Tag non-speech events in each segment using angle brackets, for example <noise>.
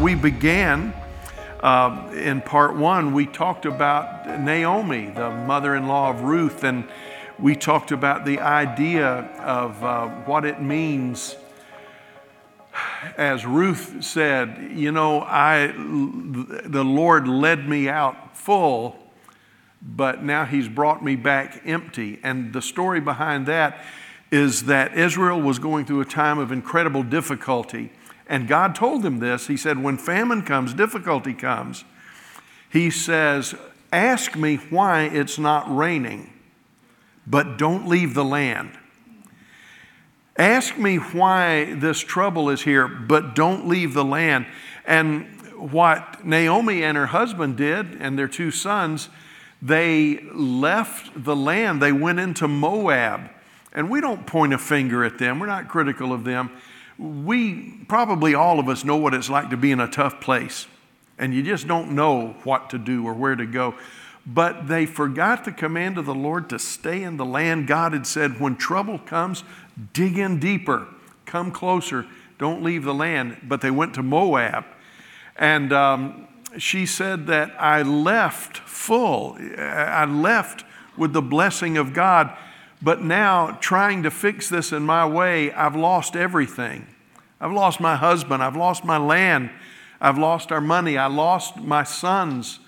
we began uh, in part one, we talked about Naomi, the mother in law of Ruth, and we talked about the idea of uh, what it means. As Ruth said, you know, I, the Lord led me out full, but now He's brought me back empty. And the story behind that is that Israel was going through a time of incredible difficulty. And God told them this. He said, When famine comes, difficulty comes, He says, Ask me why it's not raining but don't leave the land. Ask me why this trouble is here, but don't leave the land. And what Naomi and her husband did, and their two sons, they left the land. They went into Moab. And we don't point a finger at them, we're not critical of them. We probably all of us know what it's like to be in a tough place, and you just don't know what to do or where to go. But they forgot the command of the Lord to stay in the land. God had said, when trouble comes, dig in deeper, come closer, don't leave the land. But they went to Moab. And um, she said that I left full, I left with the blessing of God. But now, trying to fix this in my way, I've lost everything. I've lost my husband, I've lost my land, I've lost our money, I lost my sons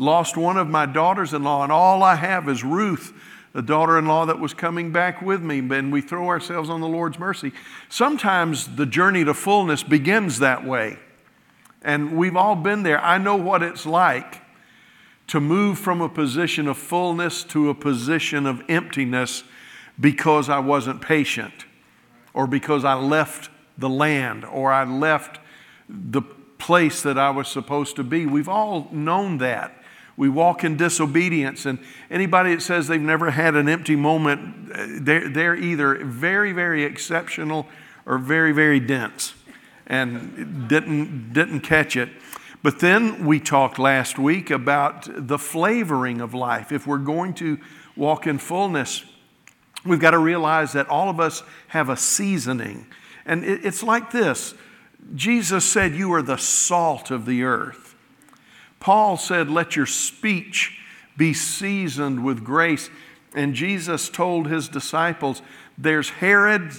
lost one of my daughters in law, and all I have is Ruth, the daughter in law that was coming back with me. And we throw ourselves on the Lord's mercy. Sometimes the journey to fullness begins that way. And we've all been there. I know what it's like to move from a position of fullness to a position of emptiness because I wasn't patient, or because I left the land, or I left the place that I was supposed to be. We've all known that. We walk in disobedience. And anybody that says they've never had an empty moment, uh, they're, they're either very, very exceptional or very, very dense and didn't, didn't catch it. But then we talked last week about the flavoring of life. If we're going to walk in fullness, we've got to realize that all of us have a seasoning. And it's like this Jesus said, You are the salt of the earth. Paul said, Let your speech be seasoned with grace. And Jesus told his disciples, There's Herod,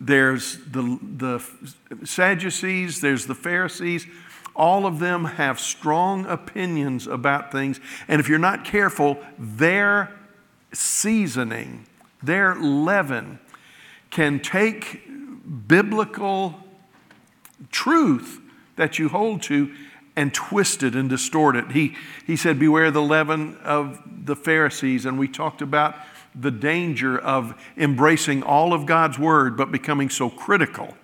there's the, the Sadducees, there's the Pharisees. All of them have strong opinions about things. And if you're not careful, their seasoning, their leaven, can take biblical truth that you hold to and twist it and distort it. He, he said, Beware the leaven of the Pharisees. And we talked about the danger of embracing all of God's word, but becoming so critical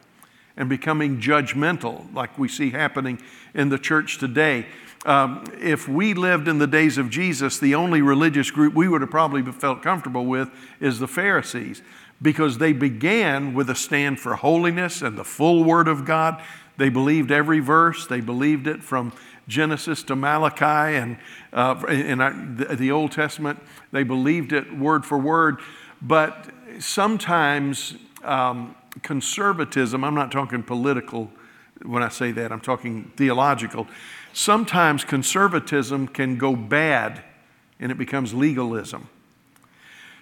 and becoming judgmental, like we see happening in the church today. Um, if we lived in the days of Jesus, the only religious group we would have probably felt comfortable with is the Pharisees because they began with a stand for holiness and the full Word of God. They believed every verse, they believed it from Genesis to Malachi and uh, in the Old Testament. They believed it word for word. But sometimes um, conservatism, I'm not talking political when I say that, I'm talking theological. Sometimes conservatism can go bad and it becomes legalism.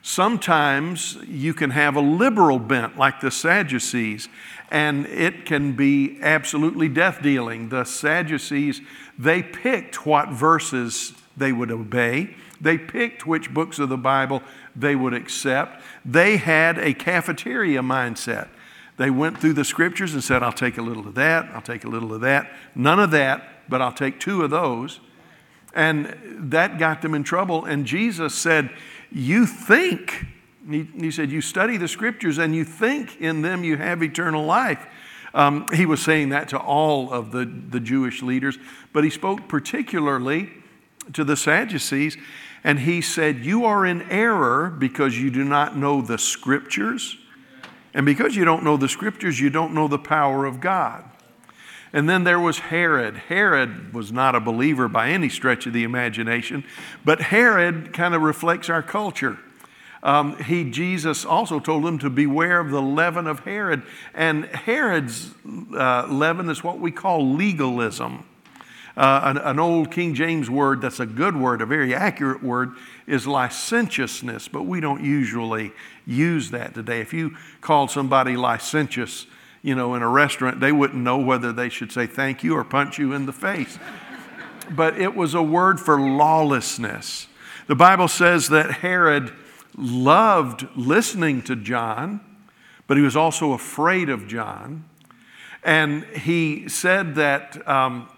Sometimes you can have a liberal bent like the Sadducees, and it can be absolutely death dealing. The Sadducees, they picked what verses they would obey, they picked which books of the Bible they would accept. They had a cafeteria mindset. They went through the scriptures and said, I'll take a little of that, I'll take a little of that, none of that, but I'll take two of those. And that got them in trouble. And Jesus said, You think, he, he said, You study the scriptures and you think in them you have eternal life. Um, he was saying that to all of the, the Jewish leaders, but he spoke particularly to the Sadducees. And he said, You are in error because you do not know the scriptures. And because you don't know the scriptures, you don't know the power of God. And then there was Herod. Herod was not a believer by any stretch of the imagination, but Herod kind of reflects our culture. Um, he, Jesus also told them to beware of the leaven of Herod. And Herod's uh, leaven is what we call legalism. Uh, an, an, old King James word that's a good word, a very accurate word, is licentiousness, but we don't usually use that today. If you called somebody licentious, you know, in a restaurant, they wouldn't know whether they should say thank you or punch you in the face. but it was a word for lawlessness. The Bible says that Herod loved listening to John, but he was also afraid of John. And he said that um,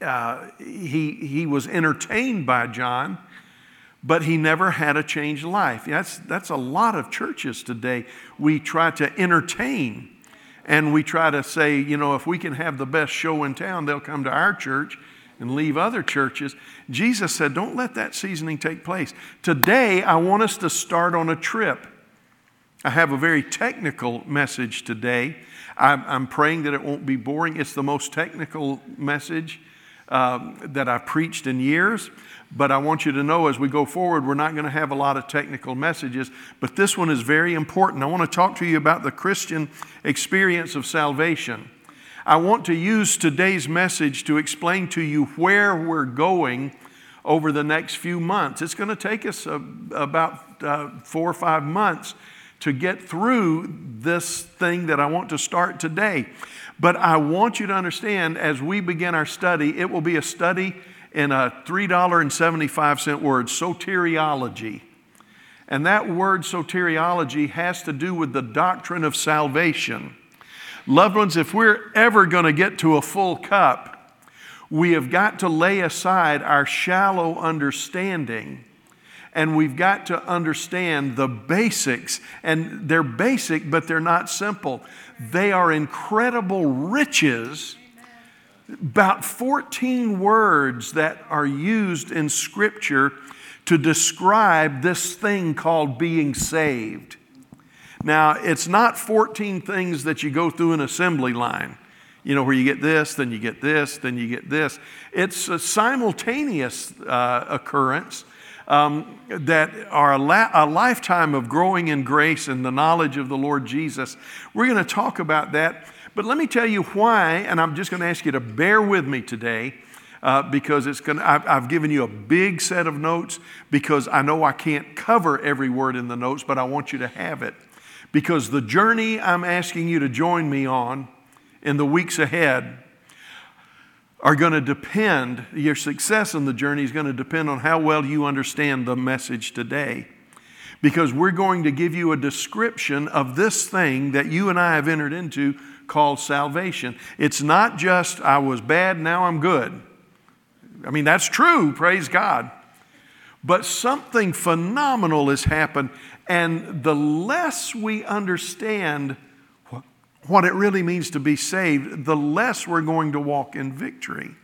uh, he, he was entertained by John, but he never had a changed life. That's, that's a lot of churches today. We try to entertain and we try to say, you know, if we can have the best show in town, they'll come to our church and leave other churches. Jesus said, don't let that seasoning take place. Today, I want us to start on a trip. I have a very technical message today. I'm, praying that it won't be boring. It's the most technical message um, that I've preached in years. But I want you to know as we go forward, we're not going to have a lot of technical messages, but this one is very important. I want to talk to you about the Christian experience of salvation. I want to use today's message to explain to you where we're going over the next few months. It's going to take us a, about uh, four or five months to get through this thing that I want to start today. But I want you to understand as we begin our study, it will be a study in a $3.75 word, soteriology. And that word soteriology has to do with the doctrine of salvation. Loved ones, if we're ever going to get to a full cup, we have got to lay aside our shallow understanding and we've got to understand the basics. And they're basic, but they're not simple. They are incredible riches. About 14 words that are used in Scripture to describe this thing called being saved. Now, it's not 14 things that you go through an assembly line, you know, where you get this, then you get this, then you get this. It's a simultaneous uh, occurrence um, that are a, la- a lifetime of growing in grace and the knowledge of the Lord Jesus. We're going to talk about that. But let me tell you why, and I'm just going to ask you to bear with me today. Uh, because it's going I've, I've given you a big set of notes because I know I can't cover every word in the notes, but I want you to have it. Because the journey I'm asking you to join me on in the weeks ahead are going to depend, your success in the journey is going to depend on how well you understand the message today. Because we're going to give you a description of this thing that you and I have entered into called salvation. It's not just, I was bad, now I'm good. I mean, that's true, praise God. But something phenomenal has happened, and the less we understand what it really means to be saved, the less we're going to walk in victory.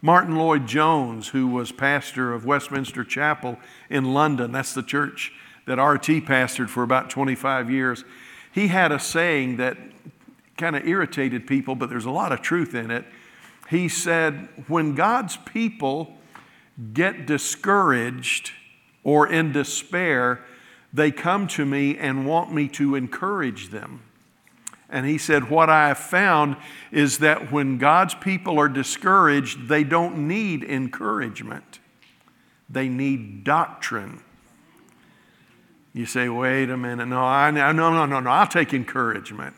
Martyn Lloyd-Jones, who was pastor of Westminster Chapel in London, that's the church that RT pastored for about 25 years, he had a saying that kind of irritated people, but there's a lot of truth in it. He said, When God's people get discouraged or in despair, they come to me and want me to encourage them. And he said, What I have found is that when God's people are discouraged, they don't need encouragement, they need doctrine. You say, Wait a minute. No, I, no, no, no, no. I'll take encouragement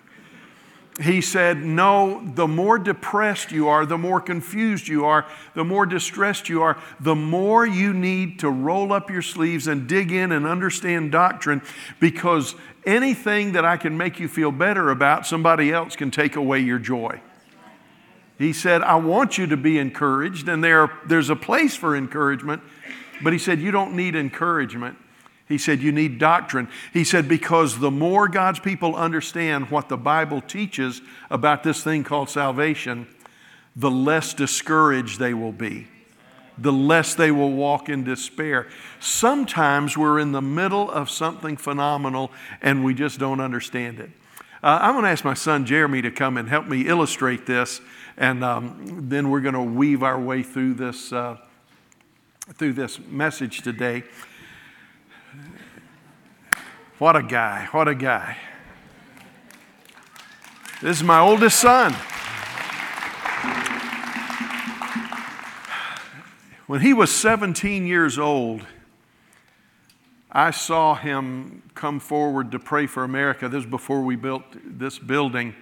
he said, No, the more depressed you are, the more confused you are, the more distressed you are, the more you need to roll up your sleeves and dig in and understand doctrine because anything that I can make you feel better about, somebody else can take away your joy. He said, I want you to be encouraged, and there, there's a place for encouragement, but he said, You don't need encouragement. He said, You need doctrine. He said, Because the more God's people understand what the Bible teaches about this thing called salvation, the less discouraged they will be, the less they will walk in despair. Sometimes we're in the middle of something phenomenal and we just don't understand it. Uh, I'm going to ask my son Jeremy to come and help me illustrate this, and um, then we're going to weave our way through this, uh, through this message today. What a guy. What a guy. This is my oldest son. When he was 17 years old, I saw him come forward to pray for America. This was before we built this building.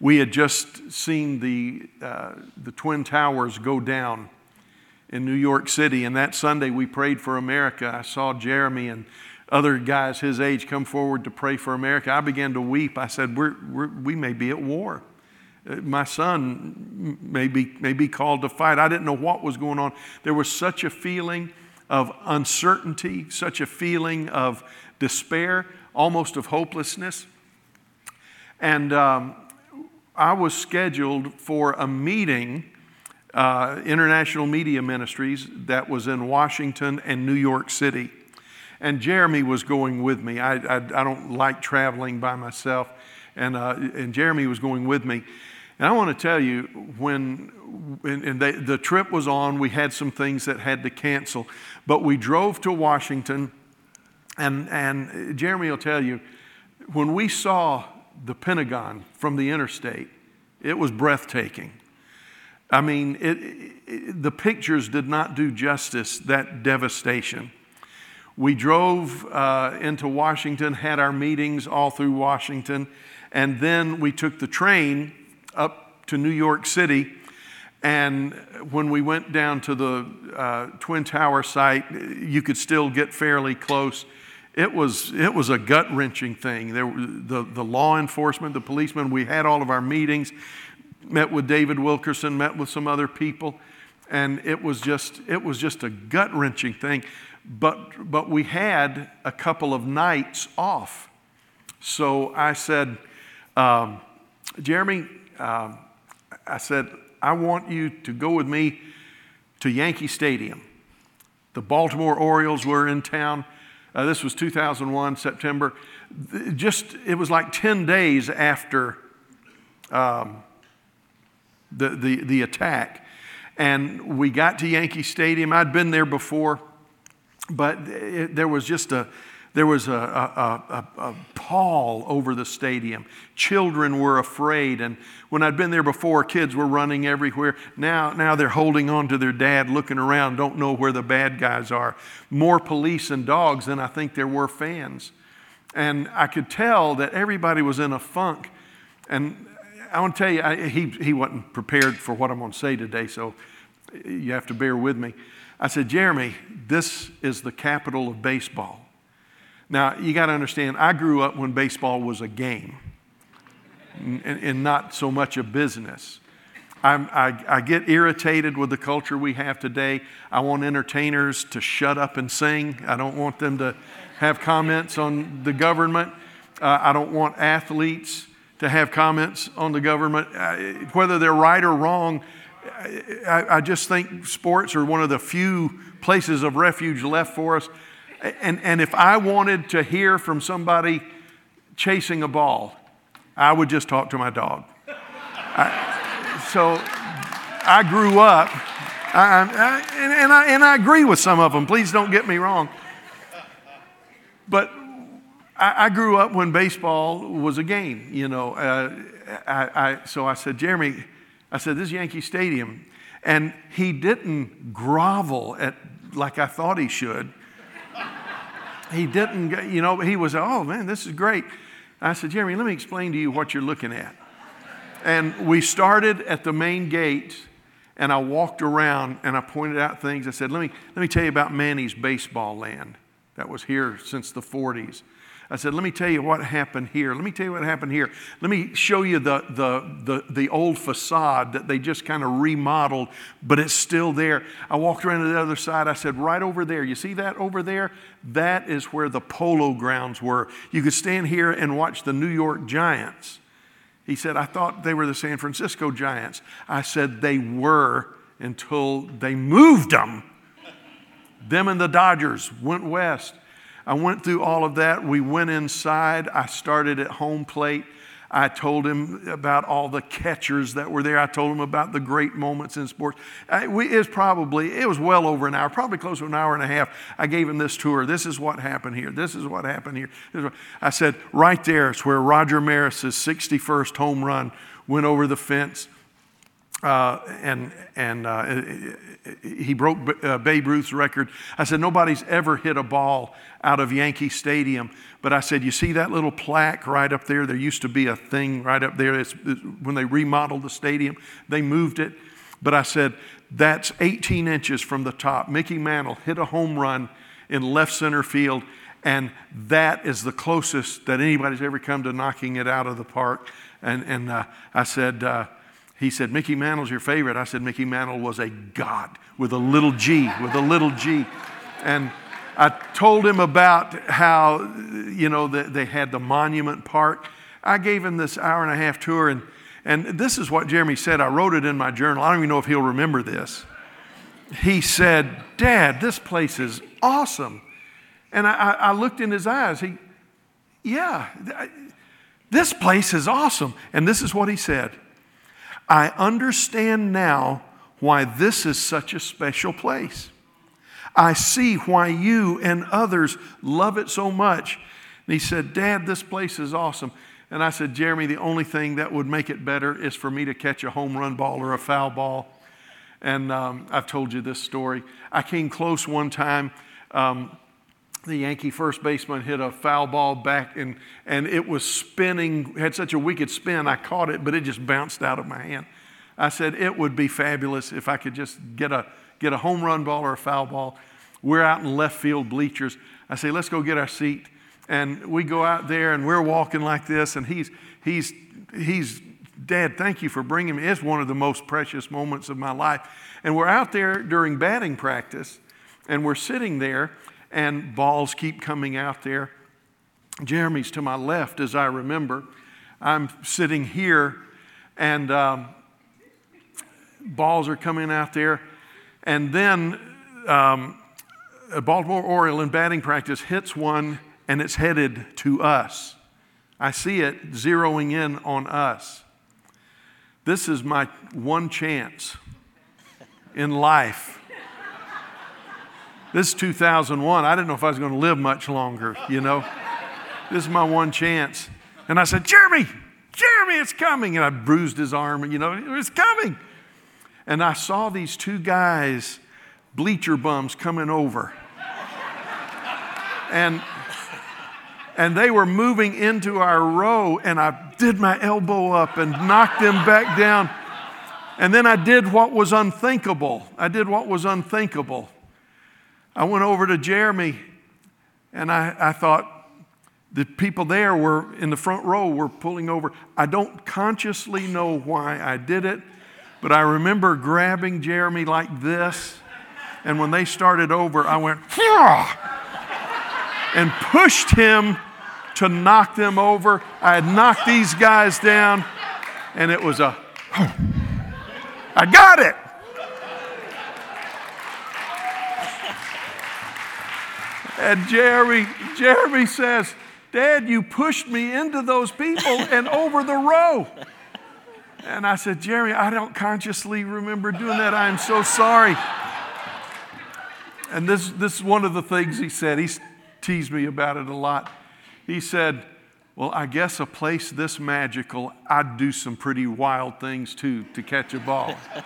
We had just seen the, uh, the Twin Towers go down in New York City, and that Sunday we prayed for America. I saw Jeremy and other guys his age come forward to pray for America. I began to weep. I said, we're, we're, We may be at war. Uh, my son may be, may be called to fight. I didn't know what was going on. There was such a feeling of uncertainty, such a feeling of despair, almost of hopelessness. And um, I was scheduled for a meeting, uh, International Media Ministries, that was in Washington and New York City. And Jeremy was going with me. I, I, I don't like traveling by myself. And, uh, and Jeremy was going with me. And I want to tell you, when and they, the trip was on, we had some things that had to cancel, but we drove to Washington, and, and Jeremy will tell you, when we saw the Pentagon from the interstate, it was breathtaking. I mean, it, it, the pictures did not do justice, that devastation. We drove uh, into Washington, had our meetings all through Washington, and then we took the train up to New York City. And when we went down to the uh, Twin Tower site, you could still get fairly close. It was, it was a gut wrenching thing. There, the, the law enforcement, the policemen, we had all of our meetings, met with David Wilkerson, met with some other people, and it was just, it was just a gut wrenching thing. But, but we had a couple of nights off. So I said, um, Jeremy, um, I said, I want you to go with me to Yankee Stadium. The Baltimore Orioles were in town. Uh, this was 2001, September. Just, it was like 10 days after um, the, the, the attack. And we got to Yankee Stadium. I'd been there before, but it, there was just a, there was a, a, a, a, pall over the stadium. Children were afraid. And when I'd been there before, kids were running everywhere. Now, now they're holding on to their dad, looking around, don't know where the bad guys are. More police and dogs than I think there were fans. And I could tell that everybody was in a funk. And I want to tell you, I, he, he wasn't prepared for what I'm going to say today, so you have to bear with me. I said, Jeremy, this is the capital of baseball. Now, you got to understand, I grew up when baseball was a game and, and not so much a business. I, I get irritated with the culture we have today. I want entertainers to shut up and sing. I don't want them to have comments on the government. Uh, I don't want athletes to have comments on the government, uh, whether they're right or wrong. I, I just think sports are one of the few places of refuge left for us. And, and if I wanted to hear from somebody chasing a ball, I would just talk to my dog. I, so I grew up, I, I, and, and, I, and I agree with some of them. Please don't get me wrong. But I, grew up when baseball was a game, you know. Uh, I, so I said, Jeremy, I said, this is Yankee Stadium. And he didn't grovel at like I thought he should he didn't, you know, he was, oh man, this is great. I said, Jeremy, let me explain to you what you're looking at. And we started at the main gate, and I walked around and I pointed out things. I said, let me, let me tell you about Manny's baseball land that was here since the 40s. I said, let me tell you what happened here. Let me tell you what happened here. Let me show you the, the, the, the old facade that they just kind of remodeled, but it's still there. I walked around to the other side. I said, right over there. You see that over there? That is where the polo grounds were. You could stand here and watch the New York Giants. He said, I thought they were the San Francisco Giants. I said, they were until they moved them. them and the Dodgers went west. I went through all of that. We went inside. I started at home plate. I told him about all the catchers that were there. I told him about the great moments in sports. I, we, it was probably, it was well over an hour, probably close to an hour and a half. I gave him this tour. This is what happened here. This is what happened here. What, I said, right there is where Roger Maris's 61st home run went over the fence. Uh, and and uh, he broke uh, Babe Ruth's record. I said, nobody's ever hit a ball out of Yankee Stadium. But I said, you see that little plaque right up there? There used to be a thing right up there. It's, it's, when they remodeled the stadium, they moved it. But I said, that's 18 inches from the top. Mickey Mantle hit a home run in left center field, and that is the closest that anybody's ever come to knocking it out of the park. And, and uh, I said, uh, he said, Mickey Mantle's your favorite. I said, Mickey Mantle was a god with a little g, with a little g. And I told him about how, you know, the, they had the monument park. I gave him this hour and a half tour, and, and this is what Jeremy said. I wrote it in my journal. I don't even know if he'll remember this. He said, Dad, this place is awesome. And I, I looked in his eyes. He, yeah, this place is awesome. And this is what he said I understand now why this is such a special place. I see why you and others love it so much. And he said, Dad, this place is awesome. And I said, Jeremy, the only thing that would make it better is for me to catch a home run ball or a foul ball. And um, I've told you this story. I came close one time. Um, the Yankee first baseman hit a foul ball back and, and it was spinning, had such a wicked spin. I caught it, but it just bounced out of my hand. I said, it would be fabulous if I could just get a, get a home run ball or a foul ball. We're out in left field bleachers. I say, let's go get our seat. And we go out there and we're walking like this, and he's, he's, he's, Dad, thank you for bringing me. It's one of the most precious moments of my life. And we're out there during batting practice, and we're sitting there, and balls keep coming out there. Jeremy's to my left, as I remember. I'm sitting here, and um, balls are coming out there. And then um, a Baltimore Oriole in batting practice hits one, and it's headed to us. I see it zeroing in on us. This is my one chance in life. This is 2001. I didn't know if I was going to live much longer, you know. This is my one chance. And I said, Jeremy, Jeremy, it's coming. And I bruised his arm, and you know, it's coming. And I saw these two guys, bleacher bums, coming over. and, and they were moving into our row, and I did my elbow up and knocked them back down. And then I did what was unthinkable. I did what was unthinkable. I went over to Jeremy, and I, I thought, the people there were in the front row were pulling over. I don't consciously know why I did it. But I remember grabbing Jeremy like this, and when they started over, I went, and pushed him to knock them over. I had knocked these guys down, and it was a, I got it. And Jeremy, Jeremy says, Dad, you pushed me into those people and over the row. And I said, Jeremy, I don't consciously remember doing that. I'm so sorry. And this, this is one of the things he said. He's teased me about it a lot. He said, Well, I guess a place this magical, I'd do some pretty wild things too to catch a ball. <laughs>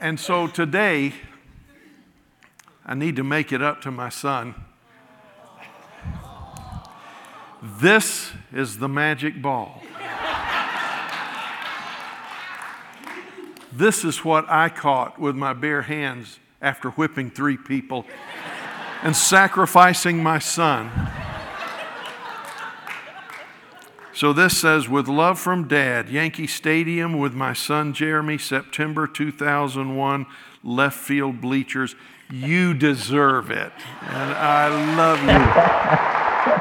and so today, I need to make it up to my son. This is the magic ball. This is what I caught with my bare hands after whipping three people and sacrificing my son. So this says, with love from dad, Yankee Stadium with my son Jeremy, September 2001, left field bleachers. You deserve it. And I love you.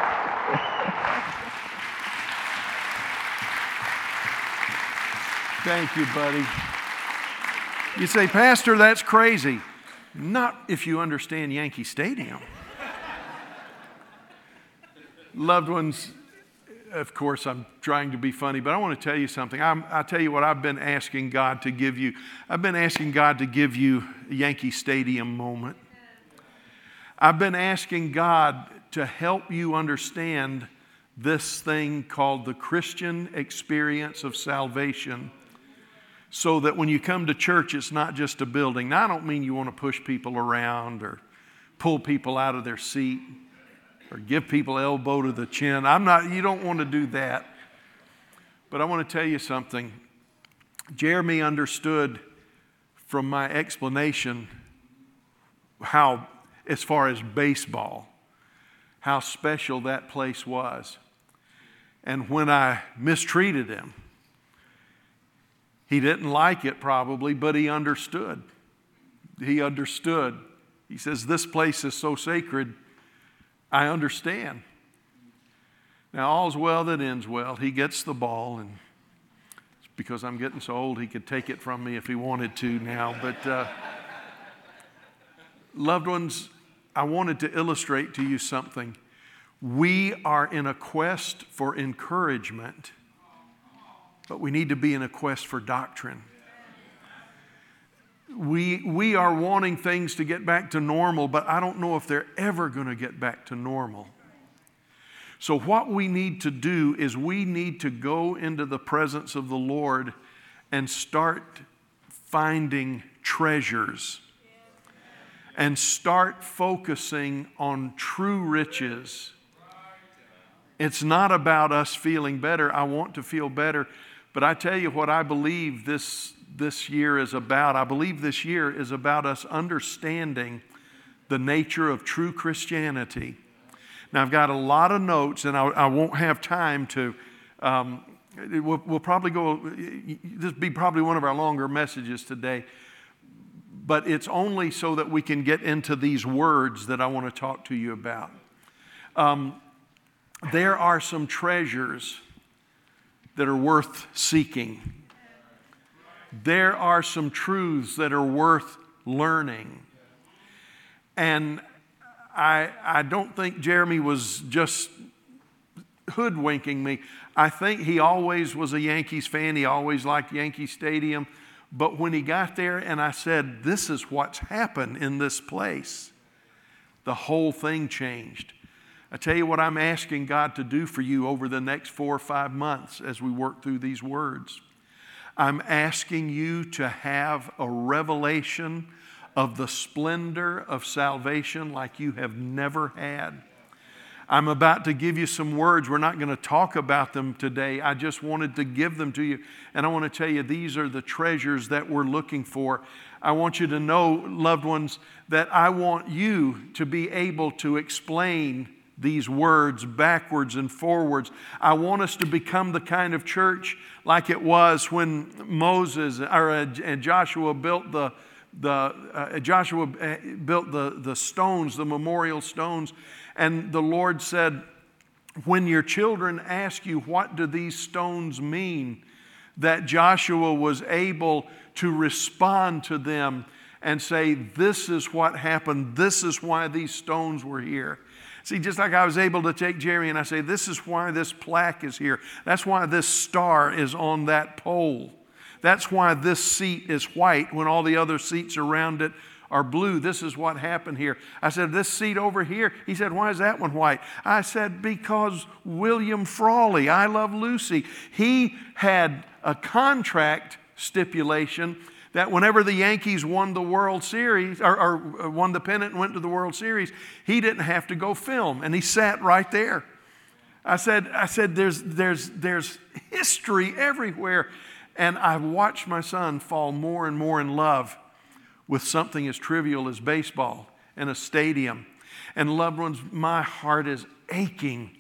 Thank you, buddy. You say, Pastor, that's crazy. Not if you understand Yankee Stadium. Loved ones, of course, I'm trying to be funny, but I want to tell you something. I'm, i tell you what, I've been asking God to give you. I've been asking God to give you a Yankee Stadium moment. I've been asking God to help you understand this thing called the Christian experience of salvation so that when you come to church, it's not just a building. Now, I don't mean you want to push people around or pull people out of their seat or give people elbow to the chin. I'm not, you don't want to do that. But I want to tell you something. Jeremy understood from my explanation how, as far as baseball, how special that place was. And when I mistreated him, he didn't like it probably, but he understood. He understood. He says, This place is so sacred, I understand. Now, all's well that ends well. He gets the ball, and because I'm getting so old, he could take it from me if he wanted to now. But, uh, loved ones, I wanted to illustrate to you something. We are in a quest for encouragement but we need to be in a quest for doctrine. We, we are wanting things to get back to normal, but I don't know if they're ever going to get back to normal. So, what we need to do is we need to go into the presence of the Lord and start finding treasures and start focusing on true riches. It's not about us feeling better. I want to feel better. But I tell you what I believe this, this year is about. I believe this year is about us understanding the nature of true Christianity. Now, I've got a lot of notes, and I, I won't have time to. Um, we'll, we'll probably go, this be probably one of our longer messages today, but it's only so that we can get into these words that I want to talk to you about. Um, there are some treasures that are worth seeking. There are some truths that are worth learning. And I, I don't think Jeremy was just hoodwinking me. I think he always was a Yankees fan. He always liked Yankee Stadium. But when he got there and I said, This is what's happened in this place, the whole thing changed. I tell you what, I'm asking God to do for you over the next four or five months as we work through these words. I'm asking you to have a revelation of the splendor of salvation like you have never had. I'm about to give you some words. We're not going to talk about them today. I just wanted to give them to you. And I want to tell you, these are the treasures that we're looking for. I want you to know, loved ones, that I want you to be able to explain these words backwards and forwards. I want us to become the kind of church like it was when Moses or uh, Joshua built the the uh, Joshua uh, built the the stones, the memorial stones, and the Lord said, "When your children ask you, what do these stones mean?" That Joshua was able to respond to them and say, This is what happened. This is why these stones were here. See, just like I was able to take Jerry and I say, this is why this plaque is here. That's why this star is on that pole. That's why this seat is white when all the other seats around it are blue. This is what happened here. I said, This seat over here. He said, Why is that one white? I said, Because William Frawley, I Love Lucy, he had a contract stipulation that whenever the Yankees won the World Series or, or, uh, won the pennant and went to the World Series, he didn't have to go film, and he sat right there. I said, I said, there's, there's, there's history everywhere. And I've watched my son fall more and more in love with something as trivial as baseball and a stadium. And loved ones, my heart is aching.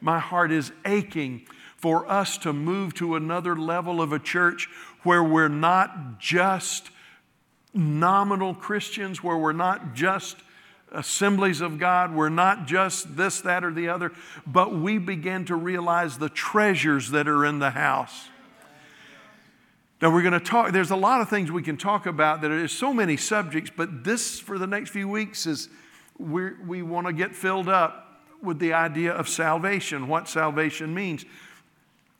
My heart is aching for us to move to another level of a church where we're not just nominal Christians, where we're not just assemblies of God, we're not just this, that, or the other, but we begin to realize the treasures that are in the house. Now, we're going to talk, there's a lot of things we can talk about. There's so many subjects, but this for the next few weeks is we we want to get filled up with the idea of salvation, what salvation means.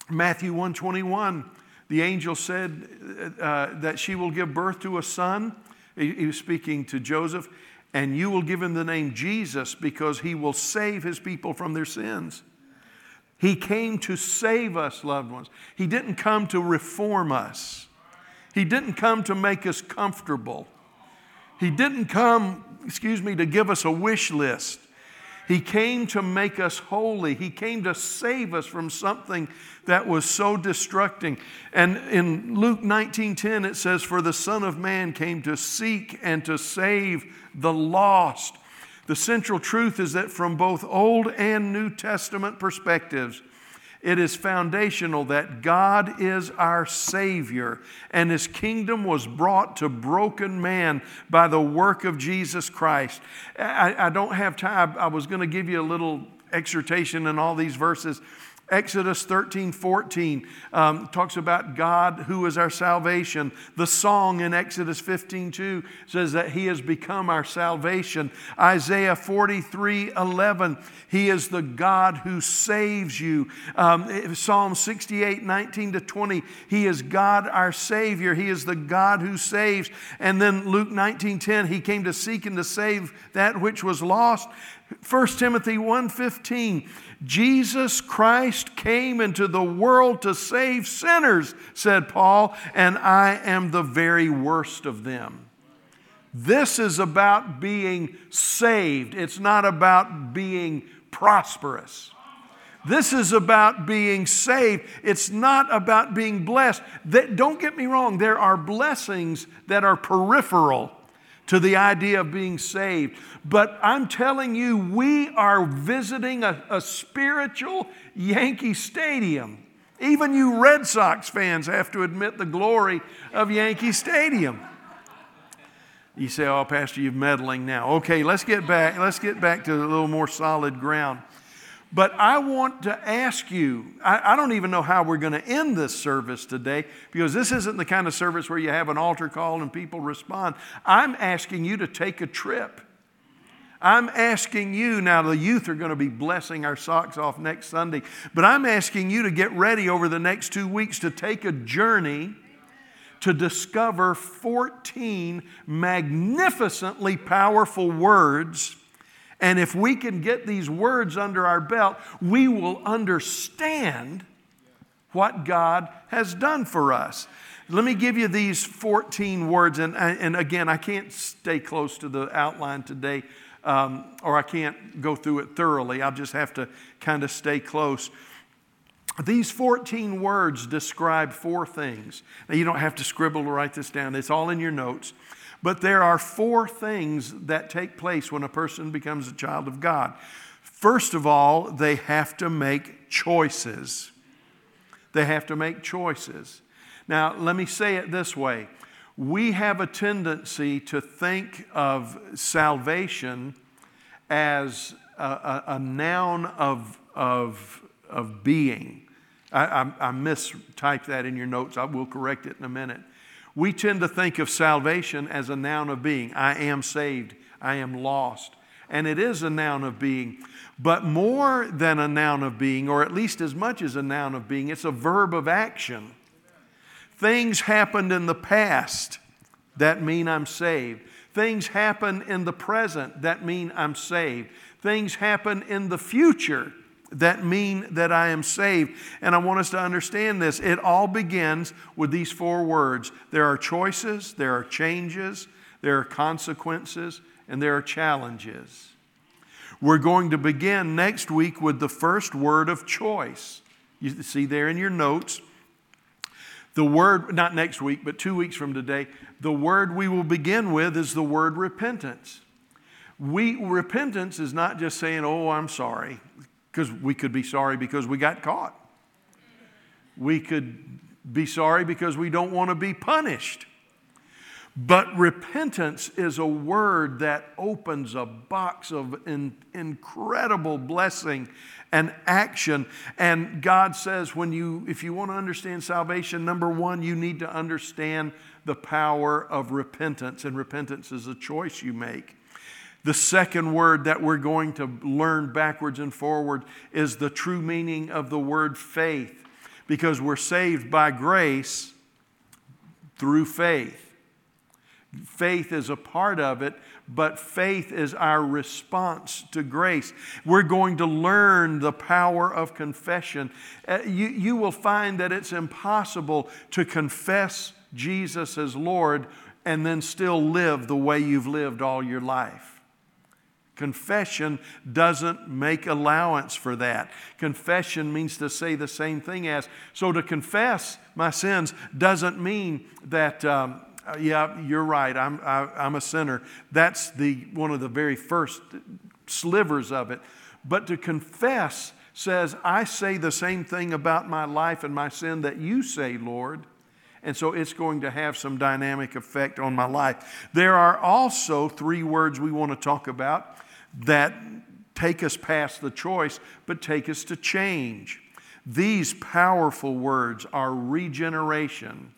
Matthew 121, the angel said uh, that she will give birth to a son. He, he was speaking to Joseph, and you will give him the name Jesus because he will save his people from their sins. He came to save us, loved ones. He didn't come to reform us. He didn't come to make us comfortable. He didn't come, excuse me, to give us a wish list. He came to make us holy. He came to save us from something that was so destructing. And in Luke 19:10 it says for the son of man came to seek and to save the lost. The central truth is that from both Old and New Testament perspectives, it is foundational that God is our Savior and His kingdom was brought to broken man by the work of Jesus Christ. I, I don't have time. I was going to give you a little exhortation in all these verses. Exodus 13, 14 um, talks about God who is our salvation. The song in Exodus 15, 2 says that He has become our salvation. Isaiah 43, 11, He is the God who saves you. Um, Psalm 68, 19 to 20, He is God our Savior. He is the God who saves. And then Luke 19, 10, He came to seek and to save that which was lost. 1 Timothy 1:15 Jesus Christ came into the world to save sinners said Paul and I am the very worst of them. This is about being saved. It's not about being prosperous. This is about being saved. It's not about being blessed. That, don't get me wrong, there are blessings that are peripheral to the idea of being saved. But I'm telling you, we are visiting a, a, spiritual Yankee Stadium. Even you Red Sox fans have to admit the glory of Yankee Stadium. You say, "Oh, Pastor, you're meddling now." Okay, let's get back. Let's get back to a little more solid ground. But I want to ask you, I, I don't even know how we're going to end this service today because this isn't the kind of service where you have an altar call and people respond. I'm asking you to take a trip. I'm asking you, now the youth are going to be blessing our socks off next Sunday, but I'm asking you to get ready over the next two weeks to take a journey to discover 14 magnificently powerful words and if we can get these words under our belt, we will understand what God has done for us. Let me give you these 14 words. And, and again, I can't stay close to the outline today, um, or I can't go through it thoroughly. I'll just have to kind of stay close. These 14 words describe four things. Now, you don't have to scribble to write this down, it's all in your notes. But there are four things that take place when a person becomes a child of God. First of all, they have to make choices. They have to make choices. Now, let me say it this way we have a tendency to think of salvation as a, a, a noun of, of, of being. I, I, I mistyped that in your notes. I will correct it in a minute. We tend to think of salvation as a noun of being. I am saved. I am lost. And it is a noun of being. But more than a noun of being, or at least as much as a noun of being, it's a verb of action. Things happened in the past that mean I'm saved. Things happen in the present that mean I'm saved. Things happen in the future that mean that I am saved. And I want us to understand this. It all begins with these four words there are choices, there are changes, there are consequences, and there are challenges. We're going to begin next week with the first word of choice. You see there in your notes. The word, not next week, but two weeks from today, the word we will begin with is the word repentance. We, repentance is not just saying, oh, I'm sorry. Because we could be sorry because we got caught. We could be sorry because we don't want to be punished. But repentance is a word that opens a box of in, incredible blessing and action. And God says, when you, if you want to understand salvation, number one, you need to understand the power of repentance. And repentance is a choice you make. The second word that we're going to learn backwards and forward is the true meaning of the word faith, because we're saved by grace through faith. Faith is a part of it, but faith is our response to grace. We're going to learn the power of confession. Uh, you, you will find that it's impossible to confess Jesus as Lord and then still live the way you've lived all your life. Confession doesn't make allowance for that. Confession means to say the same thing as. So to confess my sins doesn't mean that um, uh, yeah, you're right. I'm, I, am i am a sinner. That's the, one of the very first slivers of it. But to confess says, I say the same thing about my life and my sin that you say, Lord. And so it's going to have some dynamic effect on my life. There are also three words we want to talk about that take us past the choice, but take us to change. These powerful words are regeneration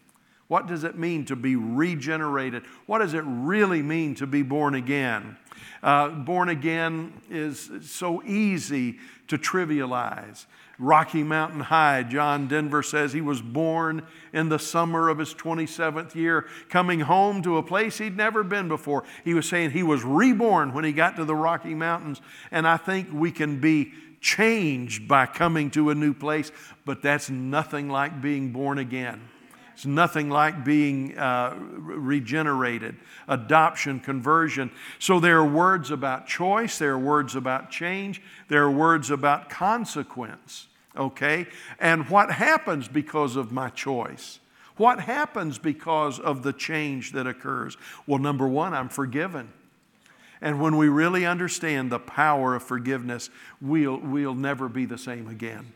what does it mean to be regenerated? What does it really mean to be born again? Uh, born again is so easy to trivialize. Rocky Mountain High, John Denver says he was born in the summer of his 27th year, coming home to a place he'd never been before. He was saying he was reborn when he got to the Rocky Mountains. And I think we can be changed by coming to a new place, but that's nothing like being born again. It's nothing like being uh, regenerated, adoption, conversion. So there are words about choice, there are words about change, there are words about consequence, okay? And what happens because of my choice? What happens because of the change that occurs? Well, number one, I'm forgiven. And when we really understand the power of forgiveness, we'll, we'll never be the same again.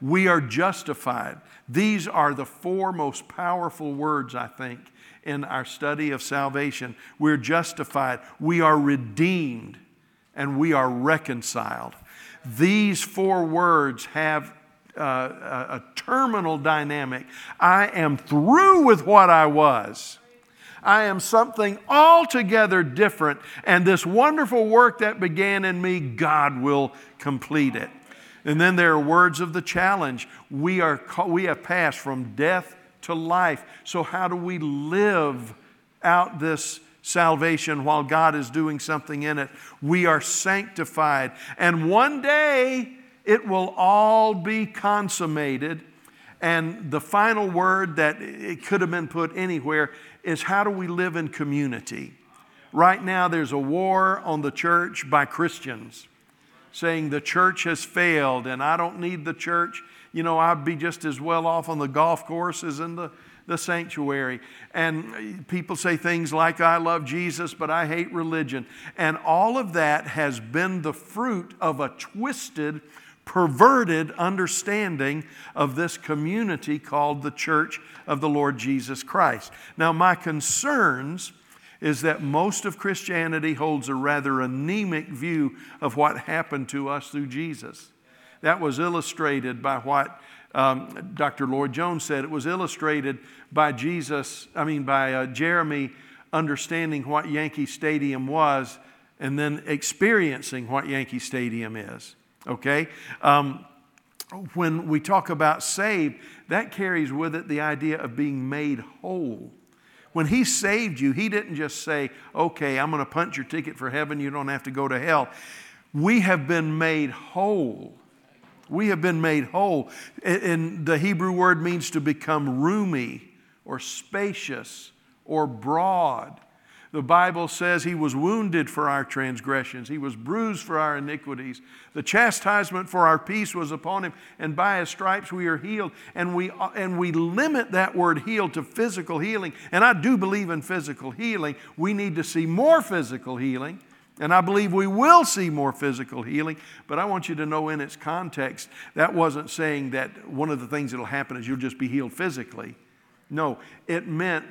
We are justified. These are the four most powerful words, I think, in our study of salvation. We're justified, we are redeemed, and we are reconciled. These four words have uh, a, a terminal dynamic. I am through with what I was. I am something altogether different. And this wonderful work that began in me, God will complete it. And then there are words of the challenge. We, are, we have passed from death to life. So, how do we live out this salvation while God is doing something in it? We are sanctified. And one day it will all be consummated. And the final word that it could have been put anywhere is how do we live in community? Right now, there's a war on the church by Christians saying the church has failed and I don't need the church. You know, I'd be just as well off on the golf course as in the, the sanctuary. And people say things like, I love Jesus, but I hate religion. And all of that has been the fruit of a twisted, perverted understanding of this community called the Church of the Lord Jesus Christ. Now, my concerns is that most of Christianity holds a rather anemic view of what happened to us through Jesus. That was illustrated by what um, Dr. Lloyd Jones said. It was illustrated by Jesus, I mean, by uh, Jeremy understanding what Yankee Stadium was and then experiencing what Yankee Stadium is. Okay? Um, when we talk about saved, that carries with it the idea of being made whole. When He saved you, He didn't just say, okay, I'm going to punch your ticket for heaven, you don't have to go to hell. We have been made whole. We have been made whole. And the Hebrew word means to become roomy or spacious or broad. The Bible says he was wounded for our transgressions, he was bruised for our iniquities. The chastisement for our peace was upon him, and by his stripes we are healed. And we, and we limit that word healed to physical healing. And I do believe in physical healing. We need to see more physical healing. And I believe we will see more physical healing, but I want you to know in its context, that wasn't saying that one of the things that will happen is you'll just be healed physically. No, it meant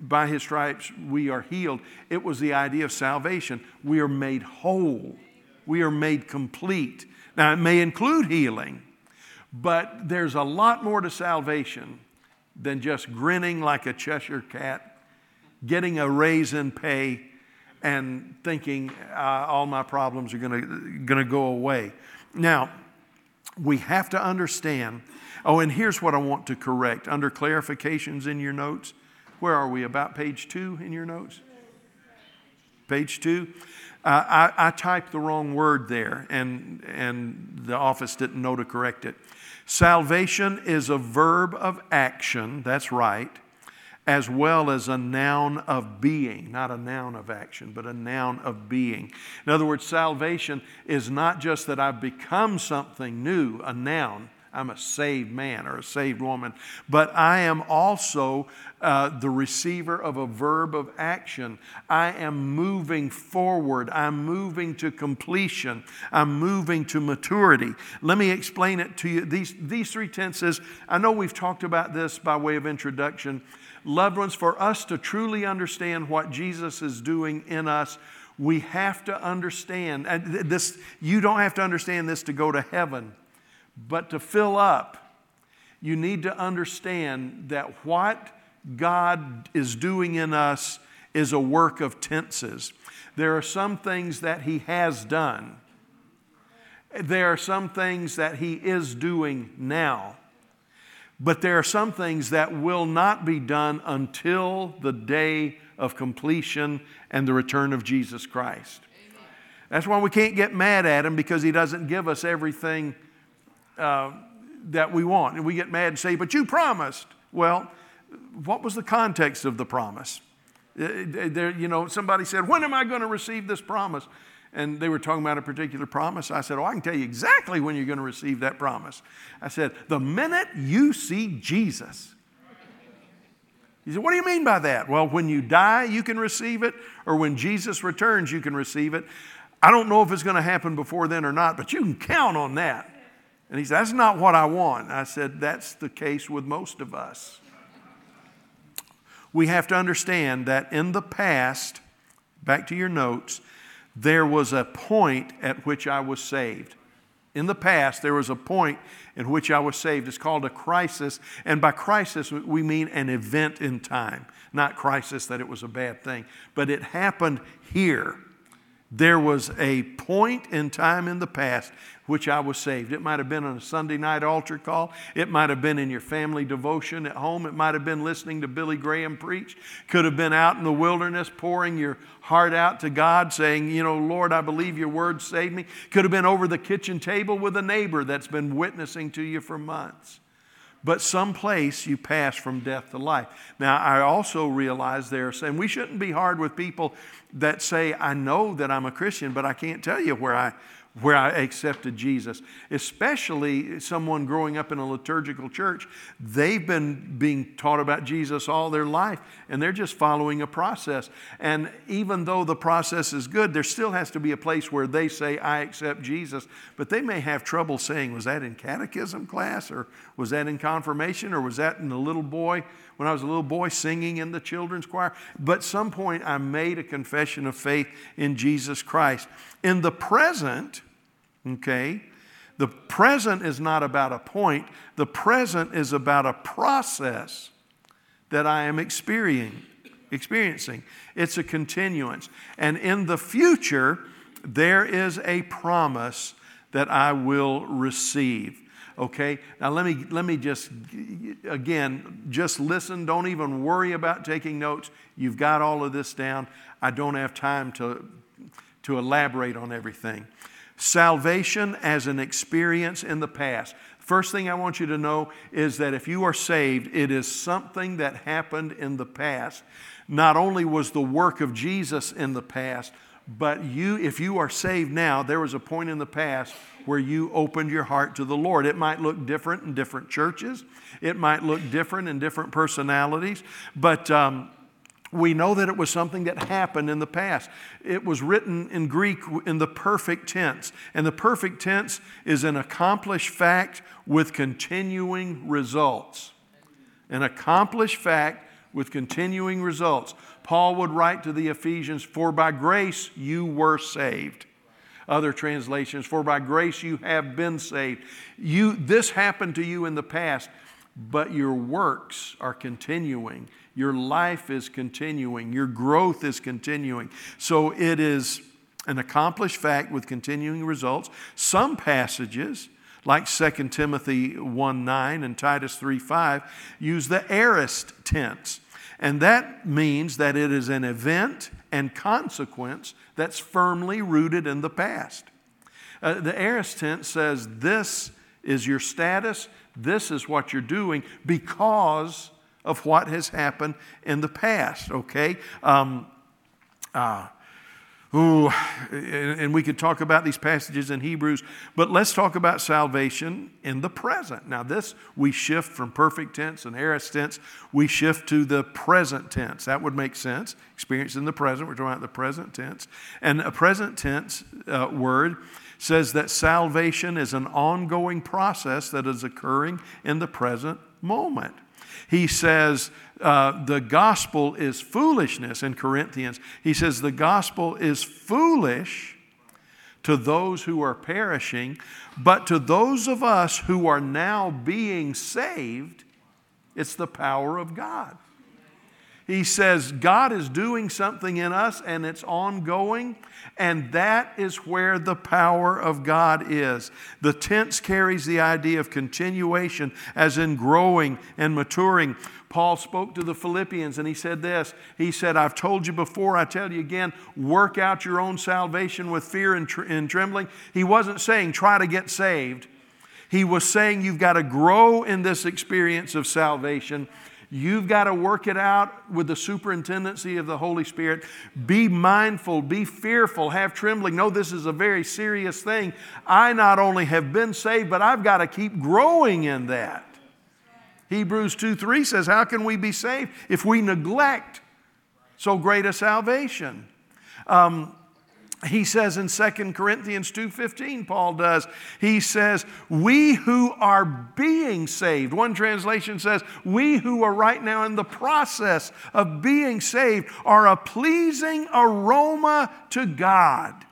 by his stripes we are healed. It was the idea of salvation. We are made whole, we are made complete. Now, it may include healing, but there's a lot more to salvation than just grinning like a Cheshire cat, getting a raise in pay, and thinking uh, all my problems are going to go away. Now, we have to understand. Oh, and here's what I want to correct under clarifications in your notes. Where are we? About page two in your notes? Page two? Uh, I, I typed the wrong word there, and, and the office didn't know to correct it. Salvation is a verb of action, that's right, as well as a noun of being, not a noun of action, but a noun of being. In other words, salvation is not just that I've become something new, a noun. I'm a saved man or a saved woman, but I am also uh, the receiver of a verb of action. I am moving forward. I'm moving to completion. I'm moving to maturity. Let me explain it to you. These, these three tenses, I know we've talked about this by way of introduction. Loved ones, for us to truly understand what Jesus is doing in us, we have to understand, and this, you don't have to understand this to go to heaven but to fill up, you need to understand that what God is doing in us is a work of tenses. There are some things that He has done, there are some things that He is doing now. But there are some things that will not be done until the day of completion and the return of Jesus Christ. That's why we can't get mad at him because he doesn't give us everything uh, that we want. And we get mad and say, But you promised. Well, what was the context of the promise? Uh, there, you know, somebody said, When am I going to receive this promise? And they were talking about a particular promise. I said, Oh, I can tell you exactly when you're going to receive that promise. I said, The minute you see Jesus. He said, What do you mean by that? Well, when you die, you can receive it, or when Jesus returns, you can receive it. I don't know if it's going to happen before then or not, but you can count on that. And he said, That's not what I want. I said, That's the case with most of us. We have to understand that in the past, back to your notes, there was a point at which I was saved. In the past, there was a point in which I was saved. It's called a crisis. And by crisis, we mean an event in time, not crisis that it was a bad thing. But it happened here. There was a point in time in the past which I was saved. It might have been on a Sunday night altar call. It might have been in your family devotion at home. It might have been listening to Billy Graham preach. Could have been out in the wilderness pouring your heart out to God, saying, You know, Lord, I believe your word saved me. Could have been over the kitchen table with a neighbor that's been witnessing to you for months but someplace you pass from death to life. Now, I also realize there, saying we shouldn't be hard with people that say, I know that I'm a Christian, but I can't tell you where I where I accepted Jesus, especially someone growing up in a liturgical church. They've been being taught about Jesus all their life, and they're just following a process. And even though the process is good, there still has to be a place where they say, I accept Jesus. But they may have trouble saying, Was that in catechism class, or was that in confirmation, or was that in the little boy? When I was a little boy singing in the children's choir. But some point I made a confession of faith in Jesus Christ. In the present, okay, the present is not about a point, the present is about a process that I am experiencing. experiencing. It's a continuance. And in the future, there is a promise that I will receive. Okay? Now let me let me just again just listen, don't even worry about taking notes. You've got all of this down. I don't have time to to elaborate on everything. Salvation as an experience in the past. First thing I want you to know is that if you are saved, it is something that happened in the past. Not only was the work of Jesus in the past, but you, if you are saved now, there was a point in the past where you opened your heart to the Lord. It might look different in different churches, it might look different in different personalities, but um, we know that it was something that happened in the past. It was written in Greek in the perfect tense. And the perfect tense is an accomplished fact with continuing results. An accomplished fact with continuing results. Paul would write to the Ephesians, For by grace you were saved. Other translations, For by grace you have been saved. You, this happened to you in the past, but your works are continuing Your life is continuing. Your growth is continuing. So it is an accomplished fact with continuing results. Some passages, like 2 Timothy 1 9 and Titus 3 5, use the aorist tense. And that means that it is an event and consequence that's firmly rooted in the past. Uh, the aorist tense says, This is your status, this is what you're doing because of what has happened in the past, okay? Um, uh, Ooh, and we could talk about these passages in Hebrews, but let's talk about salvation in the present. Now, this we shift from perfect tense and aorist tense, we shift to the present tense. That would make sense. Experience in the present, we're talking about the present tense. And a present tense uh, word says that salvation is an ongoing process that is occurring in the present moment. He says uh, the gospel is foolishness in Corinthians. He says the gospel is foolish to those who are perishing, but to those of us who are now being saved, it's the power of God. He says God is doing something in us and it's ongoing, and that is where the power of God is. The tense carries the idea of continuation, as in growing and maturing. Paul spoke to the Philippians and he said this He said, I've told you before, I tell you again, work out your own salvation with fear and, tr- and trembling. He wasn't saying try to get saved. He was saying you've got to grow in this experience of salvation You've got to work it out with the superintendency of the Holy Spirit. Be mindful, be fearful, have trembling. Know this is a very serious thing. I not only have been saved, but I've got to keep growing in that. Hebrews 2 3 says, How can we be saved if we neglect so great a salvation? Um, he says in 2 Corinthians 2:15 Paul does. He says we who are being saved one translation says we who are right now in the process of being saved are a pleasing aroma to God.